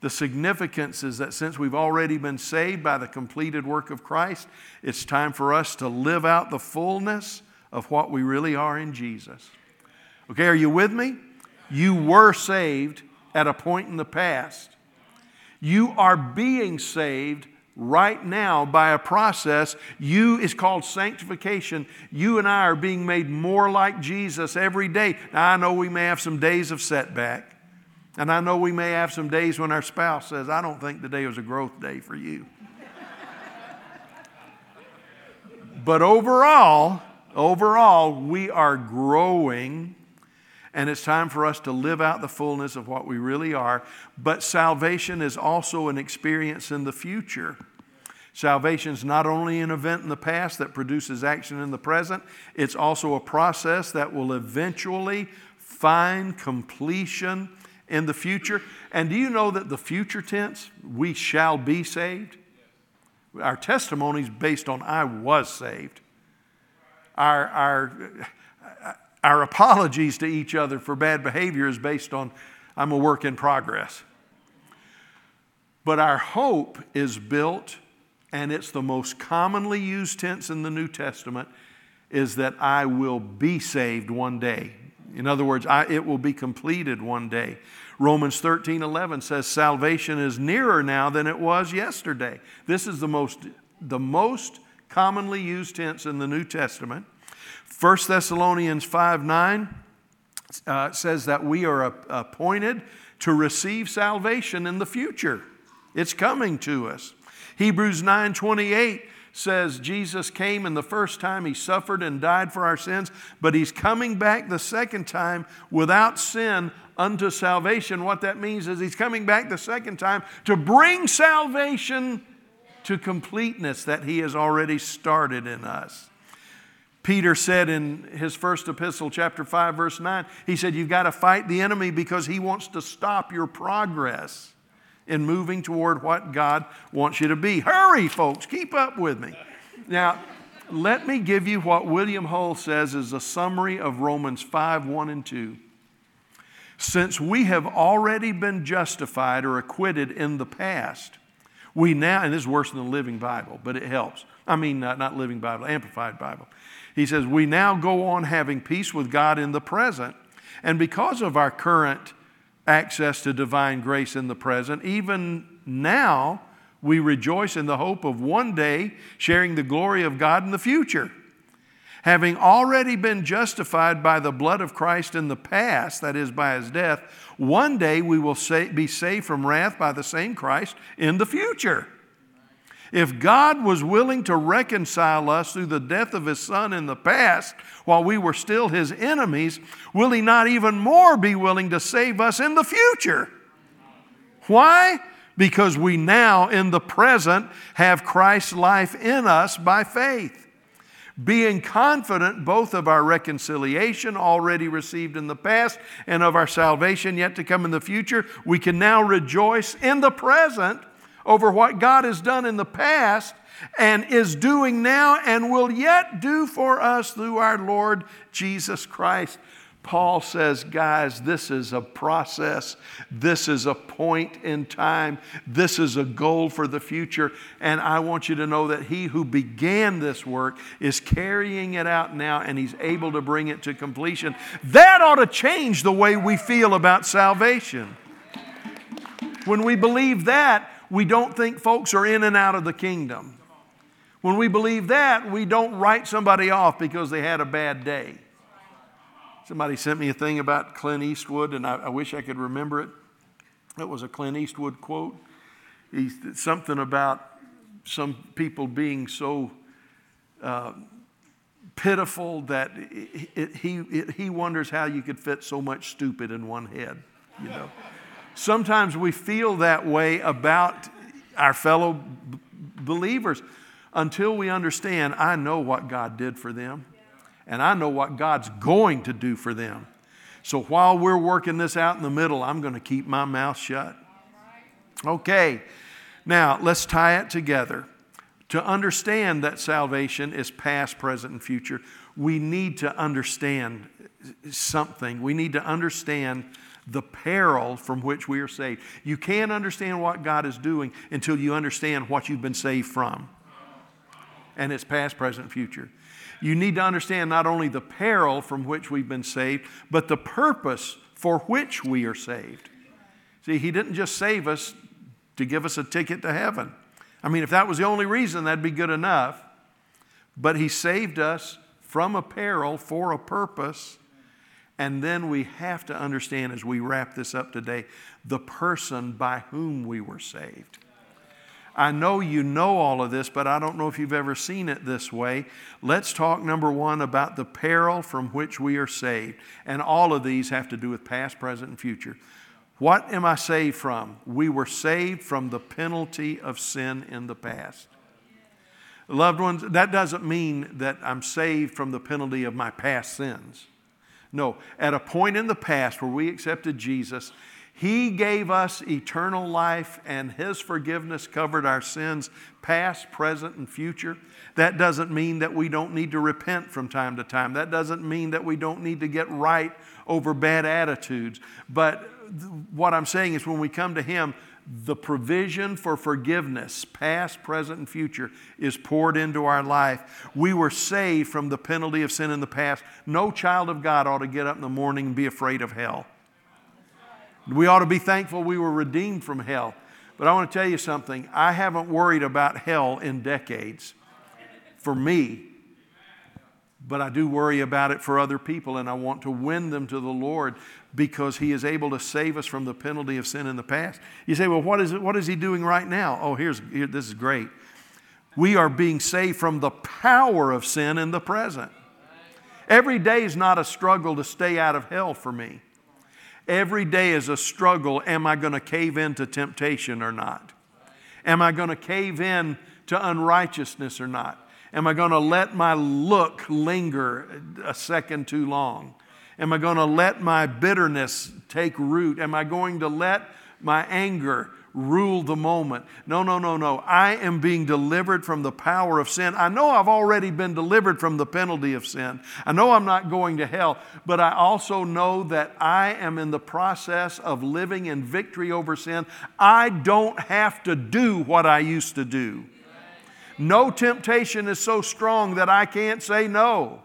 The significance is that since we've already been saved by the completed work of Christ it's time for us to live out the fullness of what we really are in Jesus. Okay are you with me you were saved at a point in the past. You are being saved right now by a process you is called sanctification. You and i are being made more like jesus every day. Now i know we may have some days of setback and i know we may have some days when our spouse says i don't think today was a growth day for you. But overall overall we are growing and it's time for us to live out the fullness of what we really are. But salvation is also an experience in the future. Salvation is not only an event in the past that produces action in the present, it's also a process that will eventually find completion in the future. And do you know that the future tense, we shall be saved? Our testimony is based on I was saved. Our, our, our apologies to each other for bad behavior is based on I'm a work in progress. But our hope is built, and it's the most commonly used tense in the New Testament, is that I will be saved one day. In other words, I, it will be completed one day. Romans 13 11 says, Salvation is nearer now than it was yesterday. This is the most, the most commonly used tense in the New Testament. 1 Thessalonians 5 9 uh, says that we are appointed to receive salvation in the future. It's coming to us. Hebrews 9 28 says Jesus came and the first time he suffered and died for our sins, but he's coming back the second time without sin unto salvation. What that means is he's coming back the second time to bring salvation to completeness that he has already started in us. Peter said in his first epistle, chapter 5, verse 9, he said, You've got to fight the enemy because he wants to stop your progress in moving toward what God wants you to be. Hurry, folks, keep up with me. Now, let me give you what William Hull says is a summary of Romans 5 1 and 2. Since we have already been justified or acquitted in the past, we now, and this is worse than the Living Bible, but it helps. I mean, not, not Living Bible, Amplified Bible. He says, We now go on having peace with God in the present. And because of our current access to divine grace in the present, even now we rejoice in the hope of one day sharing the glory of God in the future. Having already been justified by the blood of Christ in the past, that is, by his death, one day we will be saved from wrath by the same Christ in the future. If God was willing to reconcile us through the death of his son in the past while we were still his enemies, will he not even more be willing to save us in the future? Why? Because we now in the present have Christ's life in us by faith. Being confident both of our reconciliation already received in the past and of our salvation yet to come in the future, we can now rejoice in the present over what God has done in the past and is doing now and will yet do for us through our Lord Jesus Christ. Paul says, guys, this is a process. This is a point in time. This is a goal for the future. And I want you to know that he who began this work is carrying it out now and he's able to bring it to completion. That ought to change the way we feel about salvation. When we believe that, we don't think folks are in and out of the kingdom. When we believe that, we don't write somebody off because they had a bad day. Somebody sent me a thing about Clint Eastwood, and I, I wish I could remember it. It was a Clint Eastwood quote. He's something about some people being so uh, pitiful that it, it, he, it, he wonders how you could fit so much stupid in one head, you know. Sometimes we feel that way about our fellow b- believers until we understand I know what God did for them and I know what God's going to do for them. So while we're working this out in the middle, I'm going to keep my mouth shut. Okay, now let's tie it together. To understand that salvation is past, present, and future, we need to understand something. We need to understand the peril from which we are saved. You can't understand what God is doing until you understand what you've been saved from. And it's past, present, future. You need to understand not only the peril from which we've been saved, but the purpose for which we are saved. See, He didn't just save us to give us a ticket to heaven. I mean, if that was the only reason, that'd be good enough. But He saved us from a peril for a purpose and then we have to understand as we wrap this up today the person by whom we were saved. I know you know all of this, but I don't know if you've ever seen it this way. Let's talk, number one, about the peril from which we are saved. And all of these have to do with past, present, and future. What am I saved from? We were saved from the penalty of sin in the past. Loved ones, that doesn't mean that I'm saved from the penalty of my past sins. No, at a point in the past where we accepted Jesus, He gave us eternal life and His forgiveness covered our sins, past, present, and future. That doesn't mean that we don't need to repent from time to time. That doesn't mean that we don't need to get right over bad attitudes. But what I'm saying is when we come to Him, the provision for forgiveness, past, present, and future, is poured into our life. We were saved from the penalty of sin in the past. No child of God ought to get up in the morning and be afraid of hell. We ought to be thankful we were redeemed from hell. But I want to tell you something I haven't worried about hell in decades for me but I do worry about it for other people, and I want to win them to the Lord because He is able to save us from the penalty of sin in the past. You say, well, what is, what is He doing right now? Oh, here's, here, this is great. We are being saved from the power of sin in the present. Every day is not a struggle to stay out of hell for me. Every day is a struggle. Am I going to cave into temptation or not? Am I going to cave in to unrighteousness or not? Am I going to let my look linger a second too long? Am I going to let my bitterness take root? Am I going to let my anger rule the moment? No, no, no, no. I am being delivered from the power of sin. I know I've already been delivered from the penalty of sin. I know I'm not going to hell, but I also know that I am in the process of living in victory over sin. I don't have to do what I used to do. No temptation is so strong that I can't say no.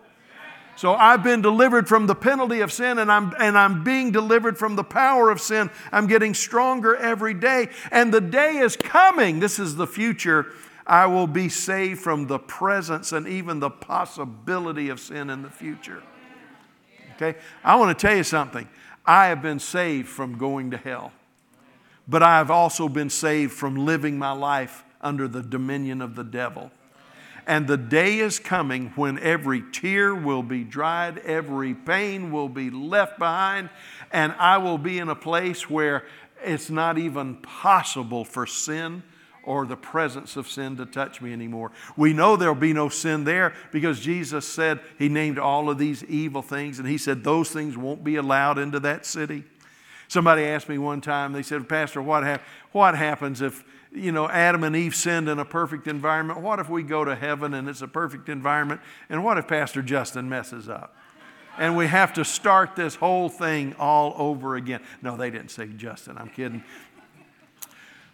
So I've been delivered from the penalty of sin and I'm, and I'm being delivered from the power of sin. I'm getting stronger every day. And the day is coming. This is the future. I will be saved from the presence and even the possibility of sin in the future. Okay? I want to tell you something. I have been saved from going to hell, but I have also been saved from living my life under the dominion of the devil. And the day is coming when every tear will be dried, every pain will be left behind, and I will be in a place where it's not even possible for sin or the presence of sin to touch me anymore. We know there'll be no sin there because Jesus said, He named all of these evil things, and He said those things won't be allowed into that city. Somebody asked me one time, they said, Pastor, what, hap- what happens if you know, Adam and Eve sinned in a perfect environment. What if we go to heaven and it's a perfect environment? And what if Pastor Justin messes up? And we have to start this whole thing all over again. No, they didn't say Justin, I'm kidding.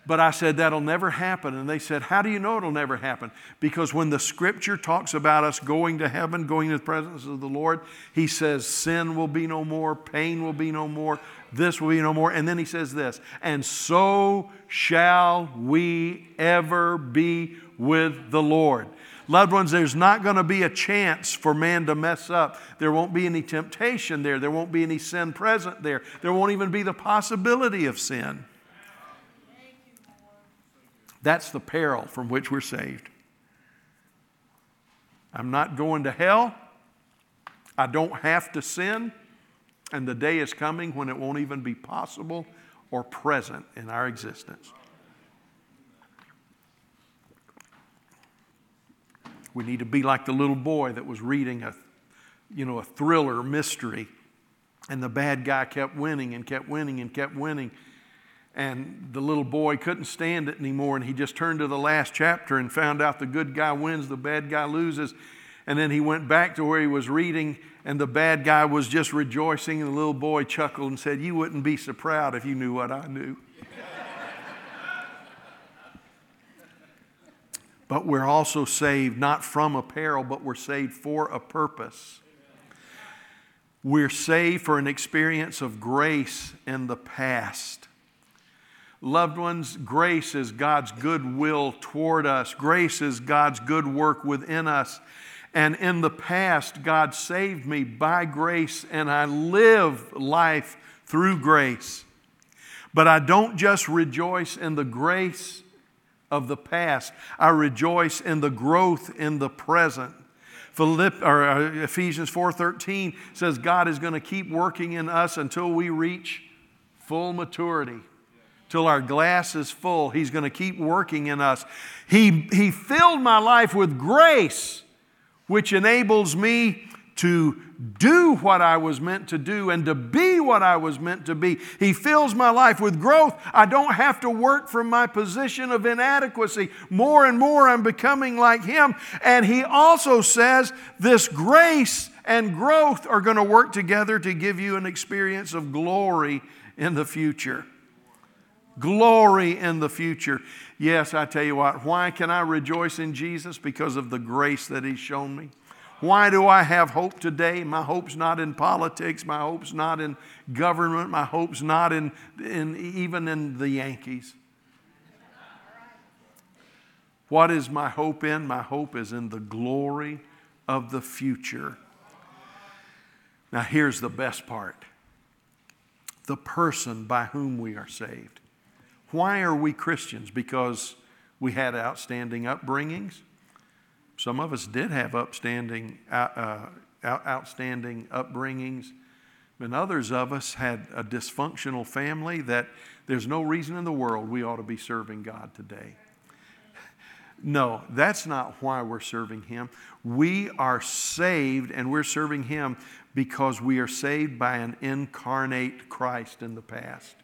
But I said, that'll never happen. And they said, How do you know it'll never happen? Because when the scripture talks about us going to heaven, going to the presence of the Lord, he says, Sin will be no more, pain will be no more, this will be no more. And then he says this, and so shall we ever be with the Lord. Loved ones, there's not going to be a chance for man to mess up. There won't be any temptation there. There won't be any sin present there. There won't even be the possibility of sin. That's the peril from which we're saved. I'm not going to hell. I don't have to sin. And the day is coming when it won't even be possible or present in our existence. We need to be like the little boy that was reading a, you know, a thriller mystery, and the bad guy kept winning and kept winning and kept winning. And the little boy couldn't stand it anymore, and he just turned to the last chapter and found out the good guy wins, the bad guy loses. And then he went back to where he was reading, and the bad guy was just rejoicing, and the little boy chuckled and said, You wouldn't be so proud if you knew what I knew. <laughs> but we're also saved not from a peril, but we're saved for a purpose. We're saved for an experience of grace in the past. Loved ones, grace is God's goodwill toward us. Grace is God's good work within us. And in the past, God saved me by grace, and I live life through grace. But I don't just rejoice in the grace of the past, I rejoice in the growth in the present. Philipp, or uh, Ephesians 4:13 says God is going to keep working in us until we reach full maturity. Till our glass is full, He's going to keep working in us. He, he filled my life with grace which enables me to do what I was meant to do and to be what I was meant to be. He fills my life with growth. I don't have to work from my position of inadequacy. More and more, I'm becoming like Him. And He also says this grace and growth are going to work together to give you an experience of glory in the future. Glory in the future. Yes, I tell you what, why can I rejoice in Jesus? Because of the grace that He's shown me. Why do I have hope today? My hope's not in politics. My hope's not in government. My hope's not in, in even in the Yankees. What is my hope in? My hope is in the glory of the future. Now, here's the best part the person by whom we are saved. Why are we Christians? Because we had outstanding upbringings. Some of us did have upstanding, uh, outstanding upbringings, and others of us had a dysfunctional family that there's no reason in the world we ought to be serving God today. No, that's not why we're serving Him. We are saved and we're serving Him because we are saved by an incarnate Christ in the past.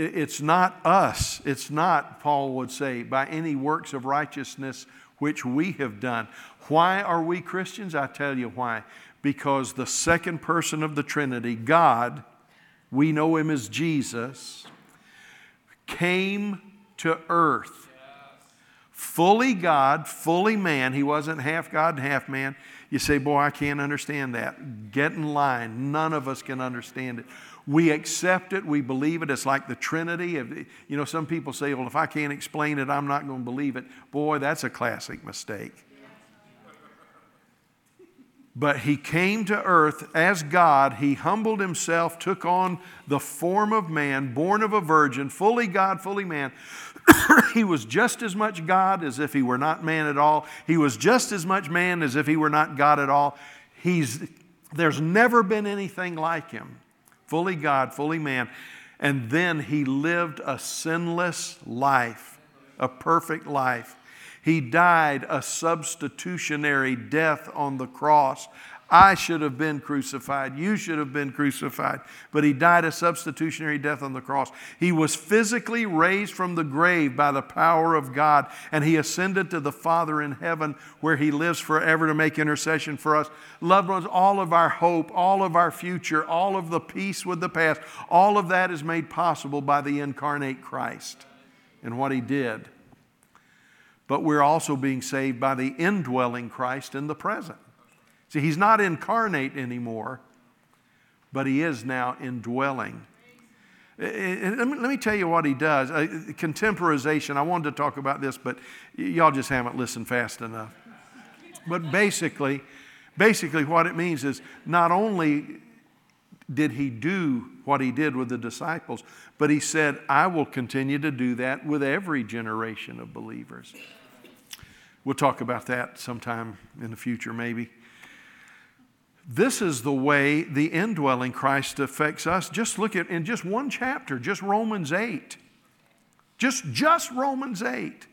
It's not us. It's not, Paul would say, by any works of righteousness which we have done. Why are we Christians? I tell you why. Because the second person of the Trinity, God, we know him as Jesus, came to earth fully God, fully man. He wasn't half God and half man. You say, Boy, I can't understand that. Get in line. None of us can understand it. We accept it, we believe it. It's like the Trinity. You know, some people say, Well, if I can't explain it, I'm not going to believe it. Boy, that's a classic mistake. But he came to earth as God. He humbled himself, took on the form of man, born of a virgin, fully God, fully man. <coughs> he was just as much God as if he were not man at all. He was just as much man as if he were not God at all. He's, there's never been anything like him. Fully God, fully man. And then he lived a sinless life, a perfect life. He died a substitutionary death on the cross. I should have been crucified. You should have been crucified. But he died a substitutionary death on the cross. He was physically raised from the grave by the power of God, and he ascended to the Father in heaven where he lives forever to make intercession for us. Loved ones, all of our hope, all of our future, all of the peace with the past, all of that is made possible by the incarnate Christ and what he did but we're also being saved by the indwelling Christ in the present. See, he's not incarnate anymore, but he is now indwelling. Let me, tell you what he does. Uh, contemporization, I wanted to talk about this, but y'all just haven't listened fast enough. But basically, basically what it means is not only did he do what he did with the disciples, but he said, I will continue to do that with every generation of believers. We'll talk about that sometime in the future, maybe. This is the way the indwelling Christ affects us. Just look at in just one chapter, just Romans 8. Just, just Romans 8.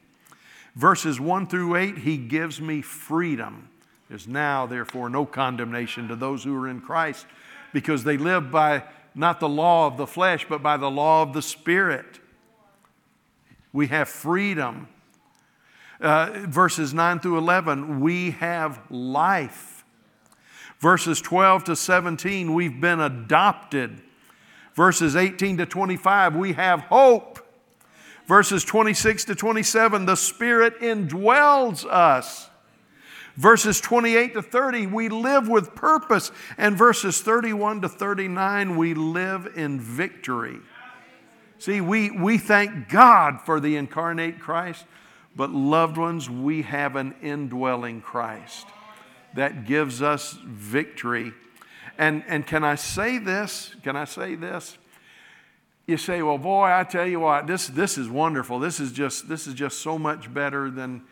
Verses 1 through 8, he gives me freedom. There's now, therefore, no condemnation to those who are in Christ because they live by not the law of the flesh, but by the law of the Spirit. We have freedom uh, verses 9 through 11, we have life. Verses 12 to 17, we've been adopted. Verses 18 to 25, we have hope. Verses 26 to 27, the Spirit indwells us. Verses 28 to 30, we live with purpose. And verses 31 to 39, we live in victory. See, we, we thank God for the incarnate Christ. But, loved ones, we have an indwelling Christ that gives us victory. And, and can I say this? Can I say this? You say, well, boy, I tell you what, this, this is wonderful. This is, just, this is just so much better than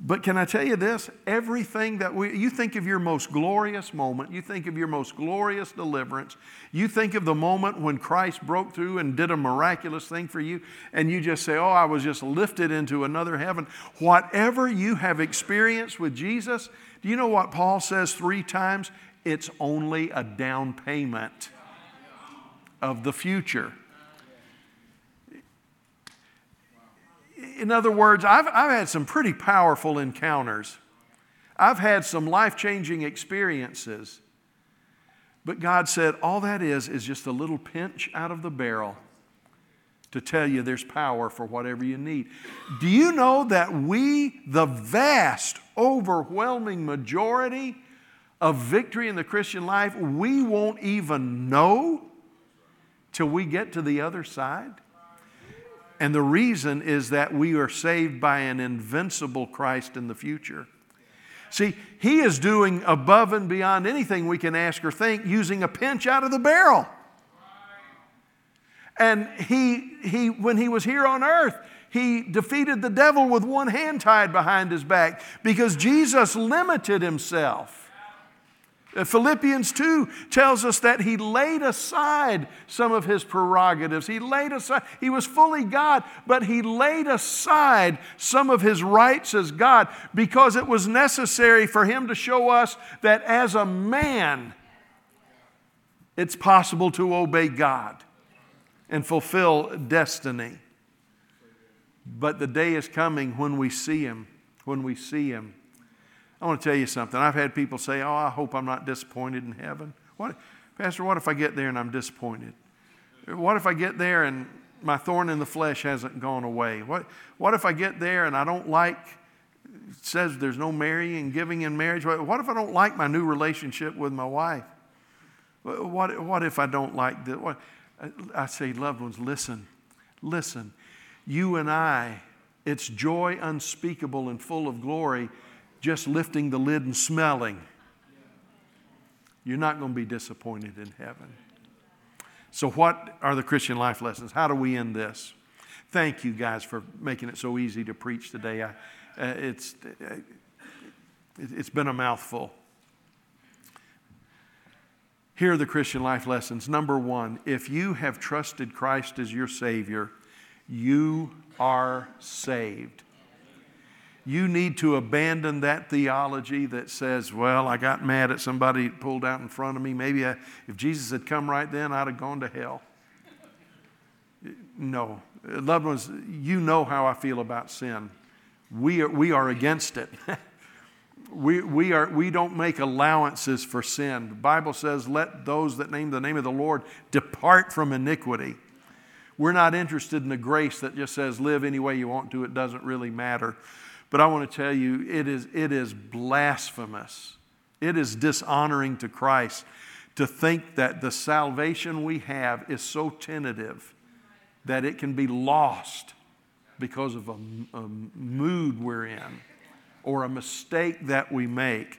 but can I tell you this? Everything that we, you think of your most glorious moment, you think of your most glorious deliverance, you think of the moment when Christ broke through and did a miraculous thing for you, and you just say, Oh, I was just lifted into another heaven. Whatever you have experienced with Jesus, do you know what Paul says three times? It's only a down payment of the future. in other words, I've, I've had some pretty powerful encounters. I've had some life changing experiences. But God said, all that is, is just a little pinch out of the barrel to tell you there's power for whatever you need. Do you know that we, the vast, overwhelming majority of victory in the Christian life, we won't even know till we get to the other side? And the reason is that we are saved by an invincible Christ in the future. See, He is doing above and beyond anything we can ask or think, using a pinch out of the barrel. And he, he, when He was here on earth, He defeated the devil with one hand tied behind His back because Jesus limited Himself. Uh, Philippians 2 tells us that he laid aside some of his prerogatives. He laid aside, he was fully God, but he laid aside some of his rights as God because it was necessary for him to show us that as a man, it's possible to obey God and fulfill destiny. But the day is coming when we see him, when we see him I want to tell you something. I've had people say, Oh, I hope I'm not disappointed in heaven. What, Pastor, what if I get there and I'm disappointed? What if I get there and, my thorn in the flesh hasn't gone away? What, what if I get there and I don't like, says there's no marrying giving in marriage. What, what if I don't like my new relationship with my wife? What, what if I don't like this? I say, loved ones, listen, listen. You and I, it's joy unspeakable and full of glory, just lifting the lid and smelling. You're not going to be disappointed in heaven. So, what are the Christian life lessons? How do we end this? Thank you guys for making it so easy to preach today. I, uh, it's, uh, it's been a mouthful. Here are the Christian life lessons. Number one, if you have trusted Christ as your Savior, you are saved. You need to abandon that theology that says, well, I got mad at somebody pulled out in front of me. Maybe I, if Jesus had come right then, I'd have gone to hell. No. Loved ones, you know how I feel about sin. We are, we are against it. <laughs> we, we, are, we don't make allowances for sin. The Bible says, let those that name the name of the Lord depart from iniquity. We're not interested in the grace that just says, live any way you want to, it doesn't really matter. But I want to tell you, it is, it is blasphemous. It is dishonoring to Christ to think that the salvation we have is so tentative that it can be lost because of a, a mood we're in or a mistake that we make.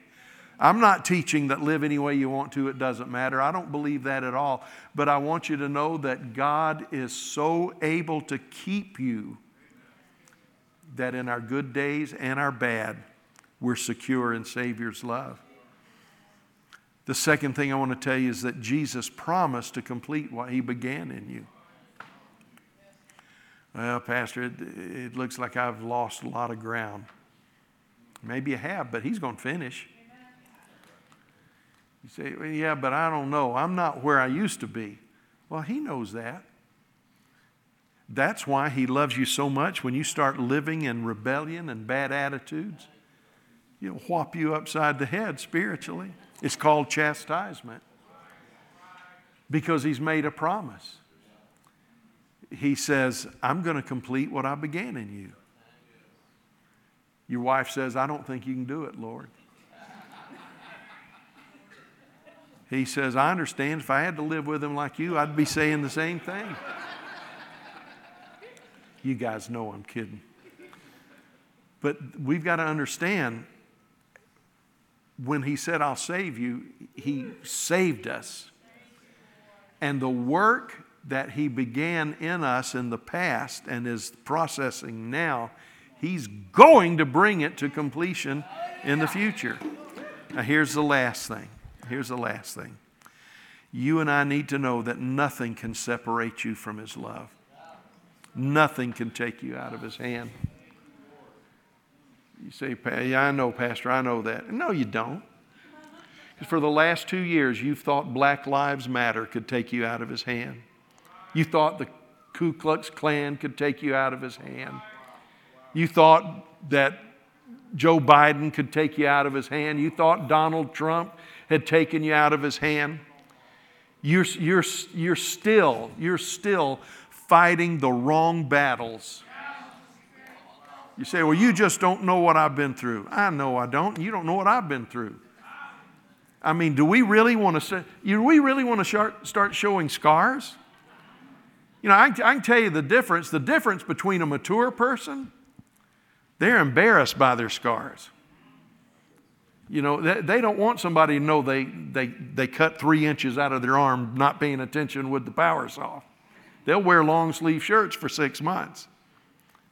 I'm not teaching that live any way you want to, it doesn't matter. I don't believe that at all. But I want you to know that God is so able to keep you that in our good days and our bad, we're secure in Savior's love. The second thing I want to tell you is that Jesus promised to complete what He began in you. Well, Pastor, it, it looks like I've lost a lot of ground. Maybe you have, but He's going to finish. You say, well, yeah, but I don't know. I'm not where I used to be. Well, He knows that. That's why He loves you so much when you start living in rebellion and bad attitudes. He'll whop you upside the head spiritually. It's called chastisement because He's made a promise. He says, I'm going to complete what I began in you. Your wife says, I don't think you can do it, Lord. He says, I understand. If I had to live with him like you, I'd be saying the same thing. You guys know I'm kidding. But we've got to understand when he said, I'll save you, he saved us. And the work that he began in us in the past and is processing now, he's going to bring it to completion in the future. Now, here's the last thing. Here's the last thing. You and I need to know that nothing can separate you from his love. Nothing can take you out of his hand. You say, yeah, I know, Pastor, I know that. No, you don't. Because for the last two years, you've thought Black Lives Matter could take you out of his hand. You thought the Ku Klux Klan could take you out of his hand. You thought that Joe Biden could take you out of his hand. You thought Donald Trump had taken you out of his hand. You're, you're, you're still, you're still fighting the wrong battles. You say, Well, you just don't know what I've been through. I know I don't. You don't know what I've been through. I mean, do we really want to do we really want to start showing scars? You know, I, I can tell you the difference. The difference between a mature person, they're embarrassed by their scars. You know, they, don't want somebody to know they, they, they cut three inches out of their arm not paying attention with the power saw. They'll wear long sleeve shirts for six months.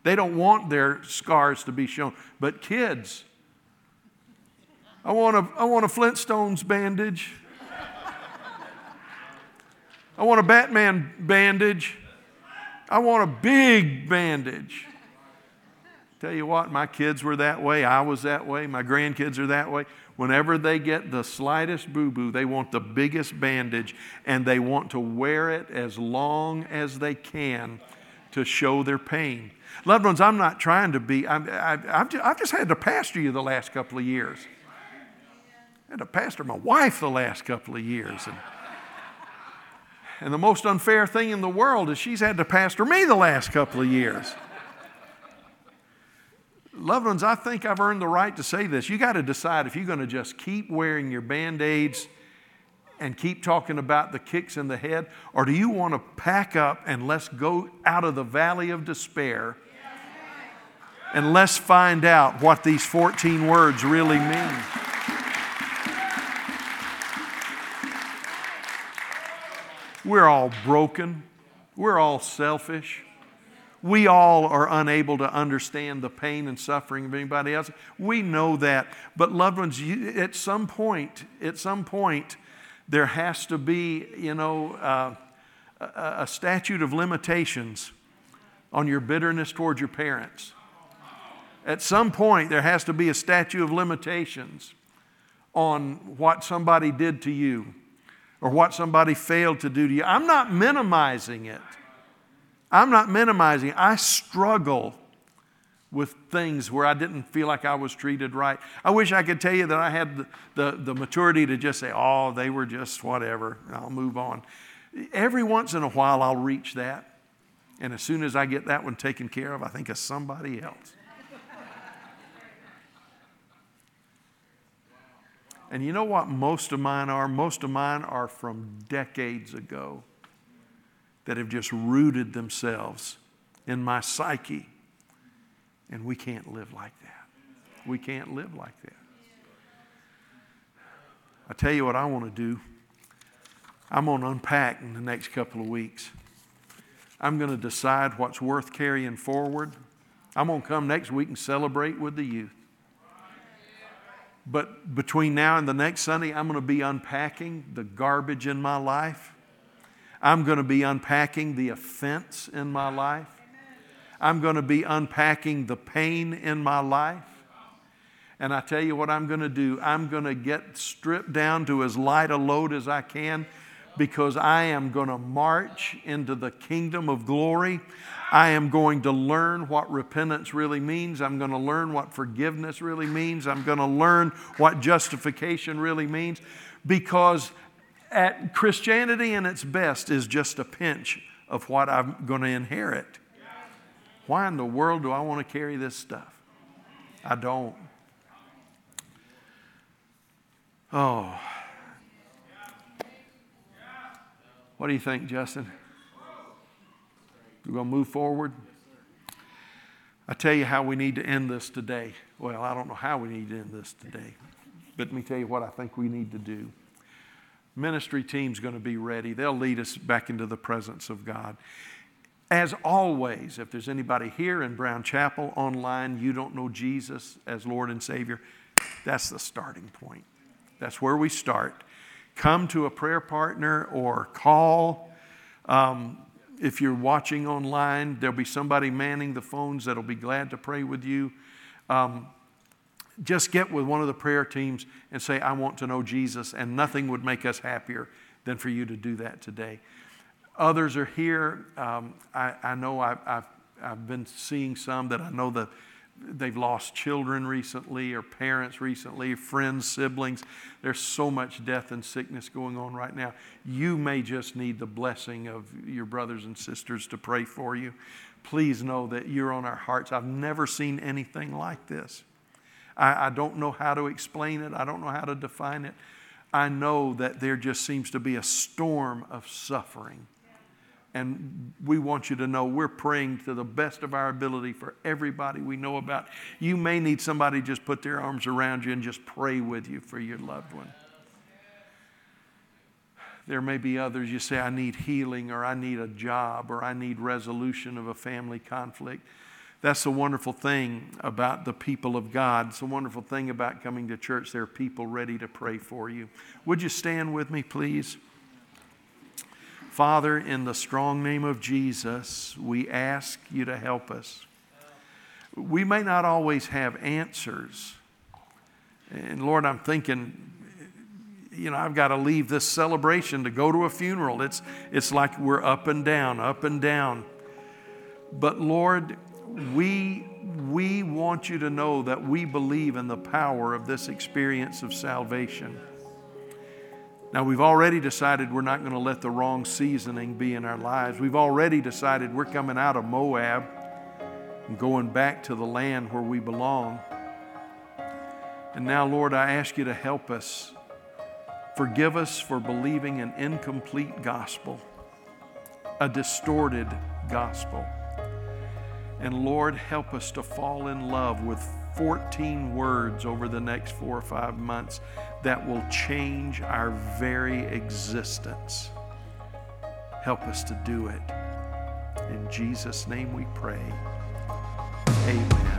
They don't want their scars to be shown. But kids, I want a, I want a Flintstones bandage. I want a Batman bandage. I want a big bandage. Tell you what, my kids were that way. I was that way. My grandkids are that way. Whenever they get the slightest boo boo, they want the biggest bandage and they want to wear it as long as they can to show their pain. Loved ones, I'm not trying to be, i have just, I've just had to pastor you the last couple of years. I had to pastor my wife the last couple of years. And, And the most unfair thing in the world is she's had to pastor me the last couple of years. Loved ones, I think I've earned the right to say this. You got to decide if you're going to just keep wearing your band aids and keep talking about the kicks in the head, or do you want to pack up and let's go out of the valley of despair and let's find out what these 14 words really mean? We're all broken. We're all selfish. We all are unable to understand the pain and suffering of anybody else. We know that. But, loved ones, you, at some point, at some point, there has to be, you know, uh, a, a statute of limitations on your bitterness towards your parents. At some point, there has to be a statute of limitations on what somebody did to you or what somebody failed to do to you. I'm not minimizing it. I'm not minimizing. I struggle with things where I didn't feel like I was treated right. I wish I could tell you that I had the, the, the maturity to just say, oh, they were just whatever, I'll move on. Every once in a while, I'll reach that. And as soon as I get that one taken care of, I think of somebody else. And you know what most of mine are? Most of mine are from decades ago that have just rooted themselves in my psyche. And we can't live like that. We can't live like that. I tell you what I want to do. I'm going to unpack in the next couple of weeks. I'm going to decide what's worth carrying forward. I'm going to come next week and celebrate with the youth. But between now and the next Sunday, I'm going to be unpacking the garbage in my life. I'm going to be unpacking the offense in my life. I'm going to be unpacking the pain in my life. And I tell you what I'm going to do I'm going to get stripped down to as light a load as I can because I am going to march into the kingdom of glory. I am going to learn what repentance really means. I'm going to learn what forgiveness really means. I'm going to learn what justification really means because at Christianity in its best is just a pinch of what I'm going to inherit. Why in the world do I want to carry this stuff? I don't. Oh. What do you think, Justin? We're going to move forward. I tell you how we need to end this today. Well, I don't know how we need to end this today, but let me tell you what I think we need to do. Ministry team's going to be ready. They'll lead us back into the presence of God. As always, if there's anybody here in Brown Chapel online, you don't know Jesus as Lord and Savior, that's the starting point. That's where we start. Come to a prayer partner or call. Um, if you're watching online, there'll be somebody manning the phones that'll be glad to pray with you. Um, just get with one of the prayer teams and say, I want to know Jesus, and nothing would make us happier than for you to do that today. Others are here. Um, I, I, know I've, I've, I've, been seeing some that I know that they've lost children recently, or parents recently, friends, siblings. There's so much death and sickness going on right now. You may just need the blessing of your brothers and sisters to pray for you. Please know that you're on our hearts. I've never seen anything like this. I, I don't know how to explain it, I don't know how to define it. I know that there just seems to be a storm of suffering and we want you to know we're praying to the best of our ability for everybody we know about. You may need somebody just put their arms around you and just pray with you for your loved one. There may be others you say, I need healing, or I need a job, or I need resolution of a family conflict. That's the wonderful thing about the people of God. It's a wonderful thing about coming to church. There are people ready to pray for you. Would you stand with me, please? Father, in the strong name of Jesus, we ask you to help us. We may not always have answers. And Lord, I'm thinking, you know, I've got to leave this celebration to go to a funeral. It's, it's like we're up and down, up and down. But Lord, we, we want you to know that we believe in the power of this experience of salvation Now, we've already decided we're not going to let the wrong seasoning be in our lives. We've already decided we're coming out of Moab and going back to the land where we belong. And now, Lord, I ask you to help us. Forgive us for believing an incomplete gospel, a distorted gospel. And Lord, help us to fall in love with 14 words over the next four or five months that will change our very existence. Help us to do it. In Jesus' name we pray. Amen.